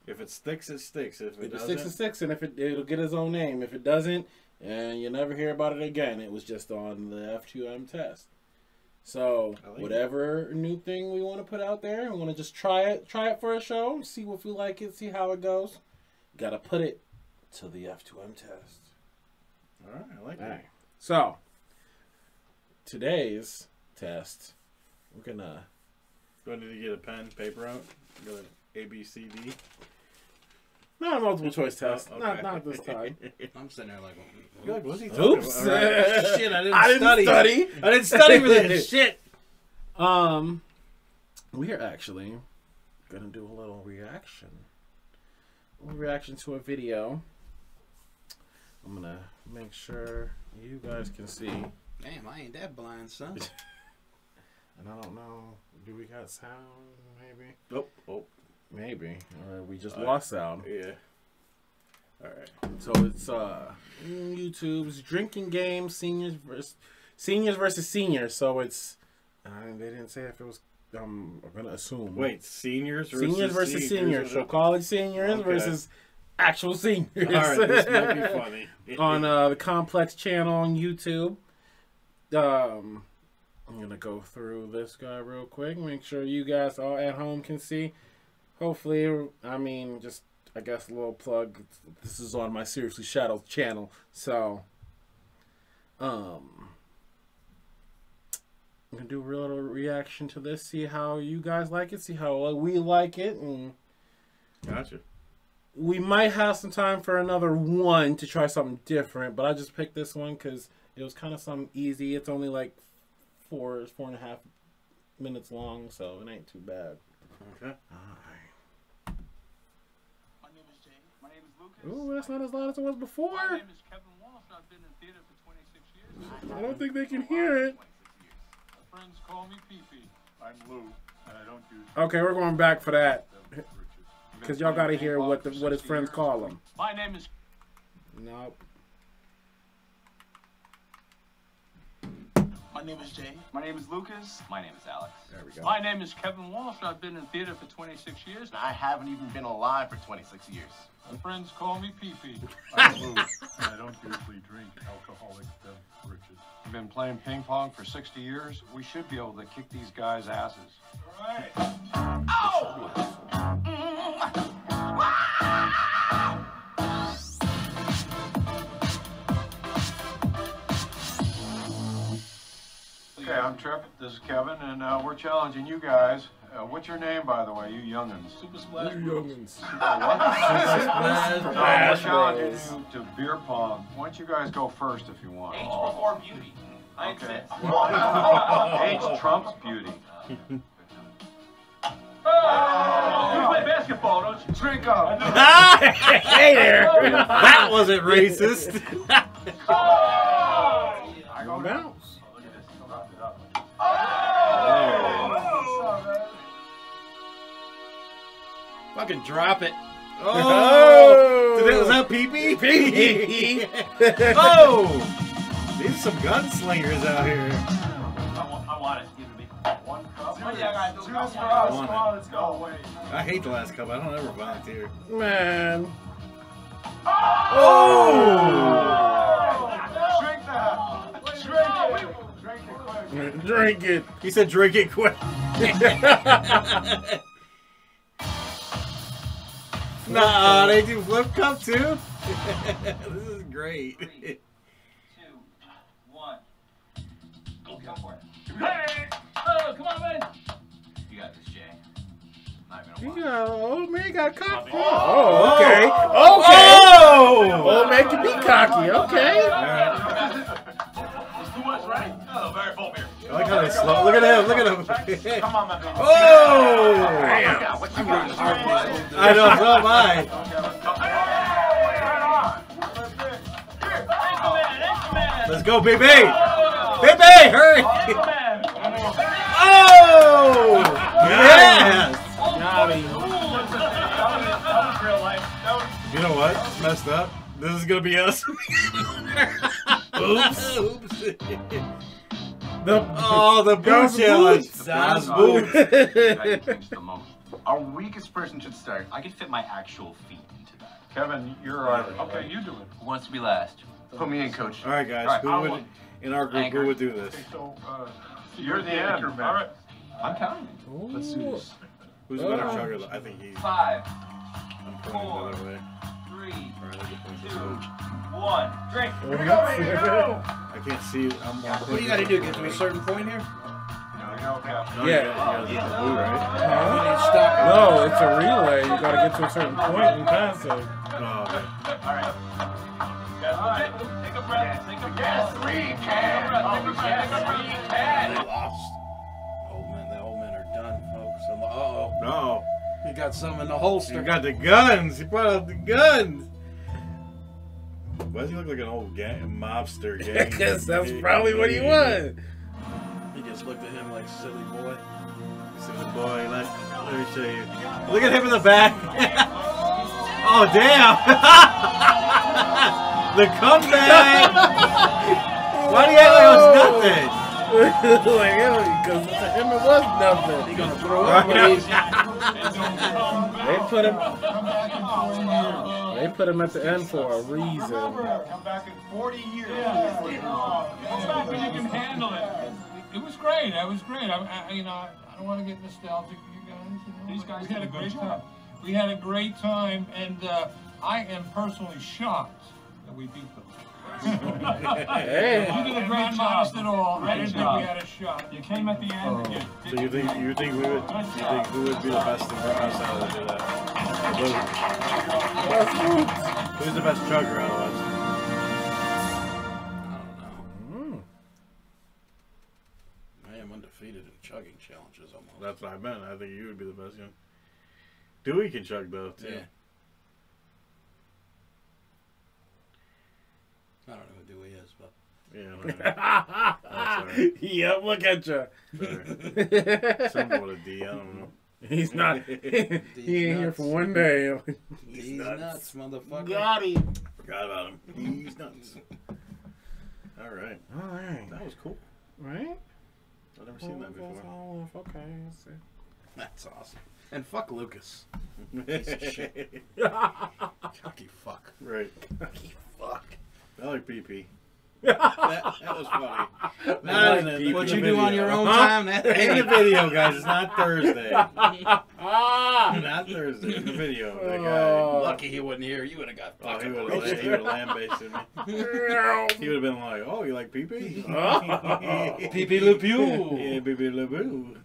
If it sticks, it sticks. If it, it sticks, it sticks, and if it it'll get its own name. If it doesn't, and you never hear about it again, it was just on the F2M test. So I like it. whatever new thing we want to put out there, we want to just try it, try it for a show, see if we like it, see how it goes. Got to put it to the F2M test. all right, I like All it. right. So today's test, we're gonna. Do I need to get a pen, paper out? Go to A, B, C, D. Not a multiple choice test. Oh, Not not this time. I'm sitting there like, You're like, what's he talking Oops. about? All right. shit, I didn't, I didn't study. study. I didn't study for this shit. Um, we are actually gonna do a little reaction. A little reaction to a video. I'm gonna make sure you guys can see. Damn, I ain't that blind, son. And I don't know. Do we got sound? Maybe. Oh, oh, Maybe. Or we just lost out. yeah. All right. So it's uh YouTube's drinking game seniors versus seniors versus seniors. So it's uh, they didn't say if it was. Um, I'm gonna assume. Wait, seniors versus seniors versus seniors. So college seniors Okay. versus actual seniors. right, this might be funny. on uh, the Complex channel on YouTube. Um, I'm gonna go through this guy real quick. Make sure you guys all at home can see. Hopefully, I mean, just I guess a little plug. This is on my Seriously Shadow channel, so um. I'm gonna do a little reaction to this, see how you guys like it, see how we like it, and Gotcha. we might have some time for another one to try something different, but I just picked this one because it was kind of something easy. It's only like four, four and a half minutes long, so it ain't too bad. Okay. My name is Jay. My name is Lucas. Ooh, that's not as loud as it was before. My name is Kevin Walsh. I've been in theater for 26 years. I don't think they can hear it. My friends call me Pee Pee. I'm Lou, and I don't use Okay, we're going back for that because y'all got to hear what the, what his friends call him. My name is Nope. Name is Jay. My name is Lucas. My name is Alex. There we go. My name is Kevin Walsh. I've been in theater for 26 years. I haven't even been alive for 26 years. My friends call me Pee Pee. I'm I don't usually drink alcoholic beverages. We've been playing ping pong for 60 years. We should be able to kick these guys' asses. Okay, I'm Trip. This is Kevin, and uh, we're challenging you guys. Uh, what's your name, by the way, you youngins? Super Splash You youngins. What? Splash No, we're Bros. challenging you to beer pong. Why don't you guys go first if you want? Age before beauty. I Okay. exist. Age trumps beauty. You play basketball, don't you? Drink up. hey there. That wasn't racist. Fucking drop it. Oh. oh. Did that, was that pee pee? Pee pee! oh! These are some gunslingers out here. I want, I want it. Give it me. One cup. What do you got? Do Just for us. Want Come it. on, let's go. Wait. I hate the last cup. I don't ever volunteer. Man. Oh! oh. Drink that. Drink it. Drink it quick. Drink it. He said drink it quick. nah, they do flip cup too? this is great. Two, one. Go, go for it. Hey! Oh, come on, man. You got this, Jay. Not gonna got old man got cocky. Oh oh, oh. oh, okay. Okay. Oh! Old man can be cocky. Okay. It's too much, right? Oh, very full beer. I like how they slow. Look at him. Look at him. Come on, my baby. Oh! Damn. What you got? I know, so am I. Let's go, baby! Baby, hurry! Oh! Yes! You know what? It's messed up. This is gonna be us. Oops. Oops. The Oh, the boot challenge. boots. That's Those boots. the most. Our weakest person should start. I can fit my actual feet into that. Kevin, you're right. Okay, you do it. Who wants to be last? Put me in, coach. All right, guys. All right, Who I would want- in our group? Anchor. Who would do this? Okay, so uh, you're the anchor man. All right. I'm counting. Let's do this. Who's a better chugger? I think he's. Five, I'm putting him the other way. Three, All right, I'll get points this two, one. Drink. I can't see. I'm more What do you got to do? Get to a certain point here? There we go, Captain. No, you Yeah. gotta- you gotta get the blue, right? You need to stop. No, it's a relay. You gotta get to a certain point and pass it. Oh, okay. All right. Take a breath. Take a breath. Yes, we can. Take a breath. Take a breath. They lost. Old men, the old men are done, folks. Uh oh. No. He got some in the holster. You got the guns. He brought out the guns. Why does he look like an old gang, mobster gang? Because that's probably what he was. He just looked at him like silly boy. Silly boy, let, let me show you. Look at him in the back. oh damn! the comeback. Why do you act like it was oh. nothing? Like, because him it was nothing. He gonna throw up. They put him. They put him at the end for a reason. Come back in 40 years. Come back when you can handle it. It was great. It was great. I, I you know, I don't want to get nostalgic you guys. You know, These guys had a great time. We had a great time, and uh, I am personally shocked that we beat them. Hey. You did a great job. Honest at all. I oh, didn't think job. we had a shot. You came at the end. Oh. You So you think you think we would you think who would be the best in us out of to do that? Who's the best chugger out of us? I don't know. Hmm. I am undefeated in chugging challenges almost. That's what I meant. I think you would be the best. Yeah. Dewey can chug though too. Yeah. I don't know who Dewey is, but Yeah. no, That's yep, look at you. Sorry. Something with a D. I don't know. He's not. he ain't here for one day. he's nuts, motherfucker. Got him. Forgot about him. He's nuts. All right. All right. That was cool. Right? I've never seen that before. Oh, okay. let's see. That's awesome. And fuck Lucas. Piece of shit. Chucky fuck. Right. Fuck. I like PP. That, that was funny. Not Now, the- what you the do on your own Huh? time, that In the video, guys, it's not Thursday. Not Thursday. In the video, that guy. Oh. Lucky he wasn't here. You would have got Fucked Oh, he fucking would roasted. have he would have lambasted me. He would have been like, "Oh, you like PP? Pee Pee Le Pew. yeah, PP Le Boo."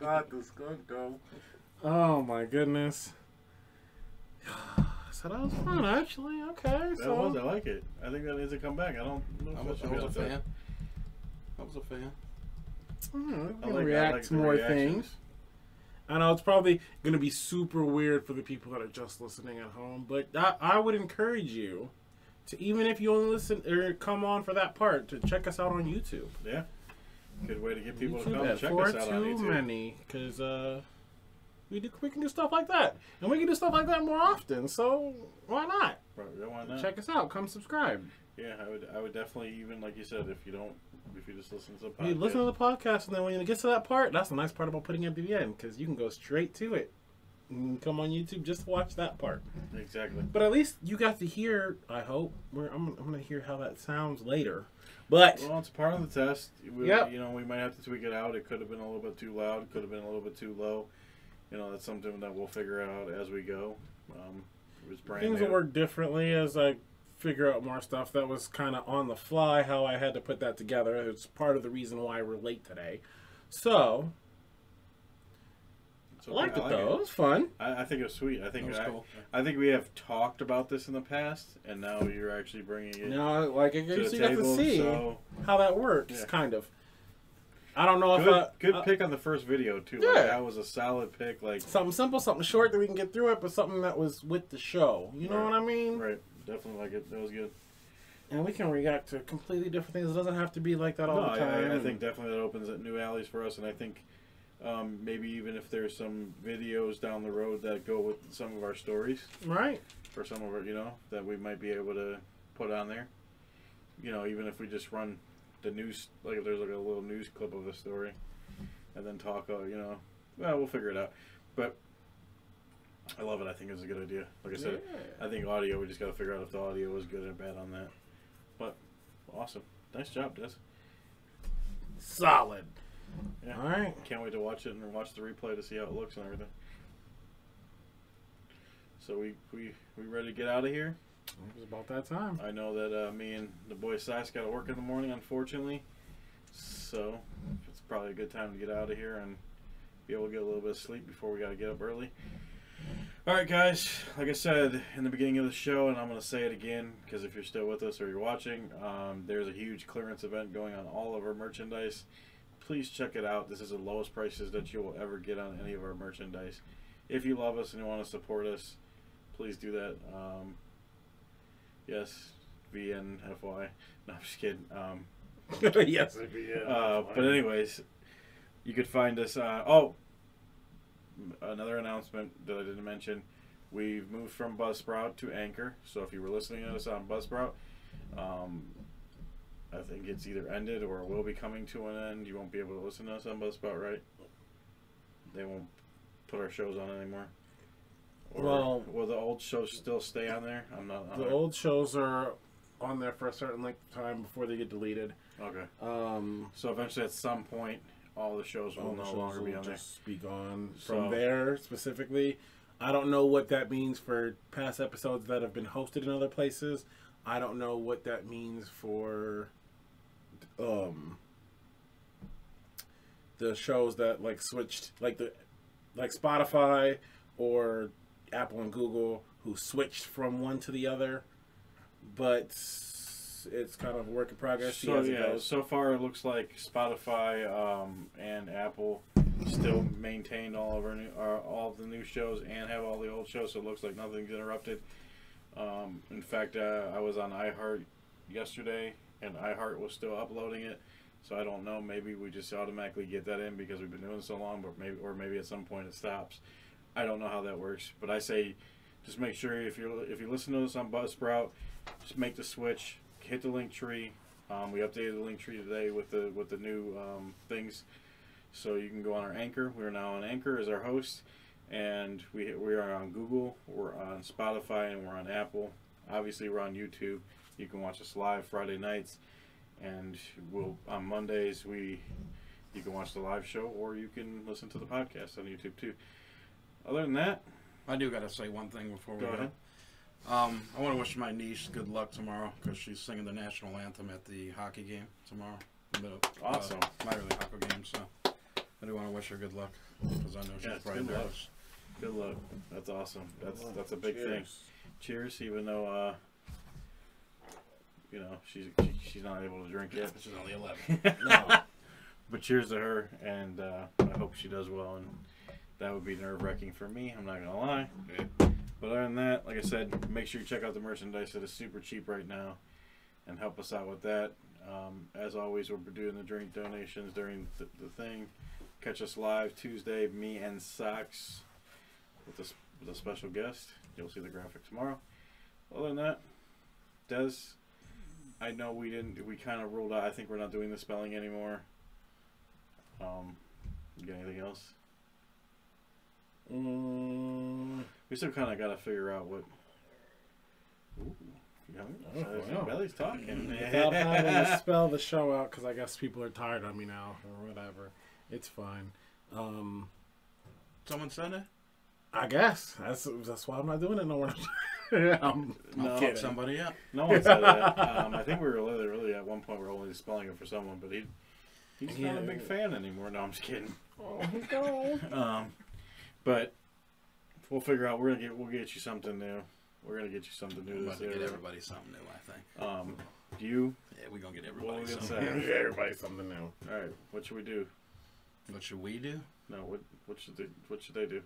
Got the skunk though. Oh my goodness. So that was fun, actually. Okay, That so was. I like it. I think that needs to come back. I don't know if I was, I was a out there. fan. I was a fan. We I can like, react I like to more reactions. things. I know it's probably going to be super weird for the people that are just listening at home, but I, I would encourage you to, even if you only listen or come on for that part, to check us out on YouTube. Yeah. Good way to get people to YouTube come and at check us out on YouTube. Too YouTube. Many, because uh, we do we can do stuff like that, and we can do stuff like that more often. So why not? Right, why not? Check us out. Come subscribe. Yeah, I would. I would definitely even like you said, if you don't, if you just listen to the podcast. Hey, listen to the podcast, and then when you get to that part, that's the nice part about putting it at the end, because you can go straight to it. You can come on YouTube just to watch that part. exactly. But at least you got to hear. I hope. Where I'm, I'm going to hear how that sounds later. But Well, it's part of the test. We, Yep. You know, we might have to tweak it out. It could have been a little bit too loud. It could have been a little bit too low. You know, that's something that we'll figure out as we go. Um, it was brand things new. will work differently as I figure out more stuff. That was kind of on the fly how I had to put that together. It's part of the reason why we're late today. So It's I okay. liked it like though. It was fun. I, I think it was sweet. I think That was I, cool. I think we have talked about this in the past, and now you're actually bringing it No, like I to guess the you got to table. see So how that works, Yeah. kind of. I don't know good, if uh, good uh, pick on the first video too. Like, Yeah. that was a solid pick. Like something simple, something short that we can get through it, but something that was with the show. You know what I mean? right, definitely like it. That was good. And we can react to completely different things. It doesn't have to be like that all No, the time. I, I think definitely that opens up new alleys for us, and I think um, maybe even if there's some videos down the road that go with some of our stories right. or some of our, you know, that we might be able to put on there. You know, even if we just run the news, like if there's like a little news clip of the story, and then talk, uh, you know, well, we'll figure it out. But I love it. I think it's a good idea. Like I said, I think audio. We just got to figure out if the audio was good or bad on that. But awesome, nice job, Des. Solid. Yeah. All right. Can't wait to watch it and watch the replay to see how it looks and everything. So we we we ready to get out of here? It was about that time. I know that uh, me and the boy Sice got to work in the morning, unfortunately. So it's probably a good time to get out of here and be able to get a little bit of sleep before we got to get up early. All right, guys. Like I said in the beginning of the show, and I'm going to say it again because if you're still with us or you're watching, um, there's a huge clearance event going on all of our merchandise. Please check it out. This is the lowest prices that you will ever get on any of our merchandise. If you love us and you want to support us, please do that. Um, yes, VNFY. No, I'm just kidding. Um, yes, it'd be, yeah, uh, but anyways, you could find us. Uh, oh, another announcement that I didn't mention: we've moved from Buzzsprout to Anchor. So if you were listening to us on Buzzsprout, um, I think it's either ended or will be coming to an end. You won't be able to listen to us on Buzzsprout, right? They won't put our shows on anymore. Or Well- will the old shows still stay on there? I'm not. I'm the not- old shows are on there for a certain length of time before they get deleted. Okay. Um, So eventually, at some point, all the shows will no shows longer be will on there. just be gone So- from there specifically. I don't know what that means for past episodes that have been hosted in other places. I don't know what that means for um the shows that like switched like the like Spotify or Apple and Google who switched from one to the other. But it's kind of a work in progress. So yeah, so far it looks like Spotify um, and Apple still maintained all of our new, uh, all of the new shows and have all the old shows. So it looks like nothing's interrupted. Um, in fact, uh, I was on iHeart yesterday, and iHeart was still uploading it. So I don't know. Maybe we just automatically get that in because we've been doing so long, but maybe or maybe at some point it stops. I don't know how that works, but I say just make sure if you if you listen to us on Buzzsprout, just make the switch, hit the link tree. Um, we updated the link tree today with the with the new um, things, so you can go on our Anchor. We're now on Anchor as our host, and we we are on Google, we're on Spotify, and we're on Apple. Obviously, we're on YouTube. You can watch us live Friday nights, and we'll on Mondays we you can watch the live show or you can listen to the podcast on YouTube too. Other than that, I do gotta say one thing before we Go go. ahead. Um, I want to wish my niece good luck tomorrow because she's singing the national anthem at the hockey game tomorrow. The middle, Awesome. Uh, minor league hockey game. So I do want to wish her good luck because I know she's Yeah, it's probably good luck. good luck. That's awesome. That's that's a big thing. Cheers. Cheers, even though uh, you know she's she, she's not able to drink yet. She's only eleven. No. But cheers to her, and uh, I hope she does well. And that would be nerve wracking for me. I'm not gonna lie. But other than that, like I said, make sure you check out the merchandise. It is super cheap right now, and help us out with that. Um, as always, we're doing the drink donations during the, the thing. Catch us live Tuesday, me and Socks, with a, with a special guest. You'll see the graphic tomorrow. Other than that, Des, I know we didn't. We kind of ruled out. I think we're not doing the spelling anymore. Um, you got anything else? Mm, We still kind of got to figure out what. Ooh, you know, Oh, so wow. Belly's talking. without having to spell the show out because I guess people are tired of me now or whatever. It's fine. Um, Someone said it. I guess that's that's why I'm not doing it no more. I'm, I'm No, kidding. Somebody up. No one said that. Um, I think we were really, really at one point we are only spelling it for someone, but he he's not a big fan anymore. No, I'm just kidding. Oh no! Um, but we'll figure out. We're gonna get we'll get you something new. We're gonna get you something new We're this about to get year. everybody something new. I think. Um, do you? Yeah, we're gonna get everybody we gonna something. say? Yeah, everybody something new. All right. What should we do? What should we do? No. What what should they what should they do?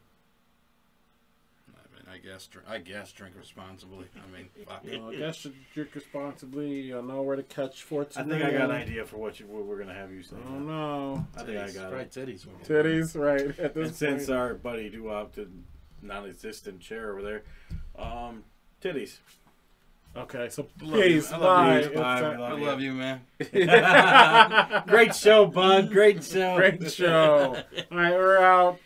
I mean, I guess dr- I guess drink responsibly. I mean, fuck. You know, I guess you drink responsibly. You know where to catch fortune. I think I got an idea for what you what we're gonna have you say. Oh no! I think I Titties. got Right, it. titties. Titties, right? At And this since our buddy Duop to non-existent chair over there, um, titties. Okay, so please I love bye. you. Bye, I love love you, man. Great show, bud. Great show. Great show. All right, we're out.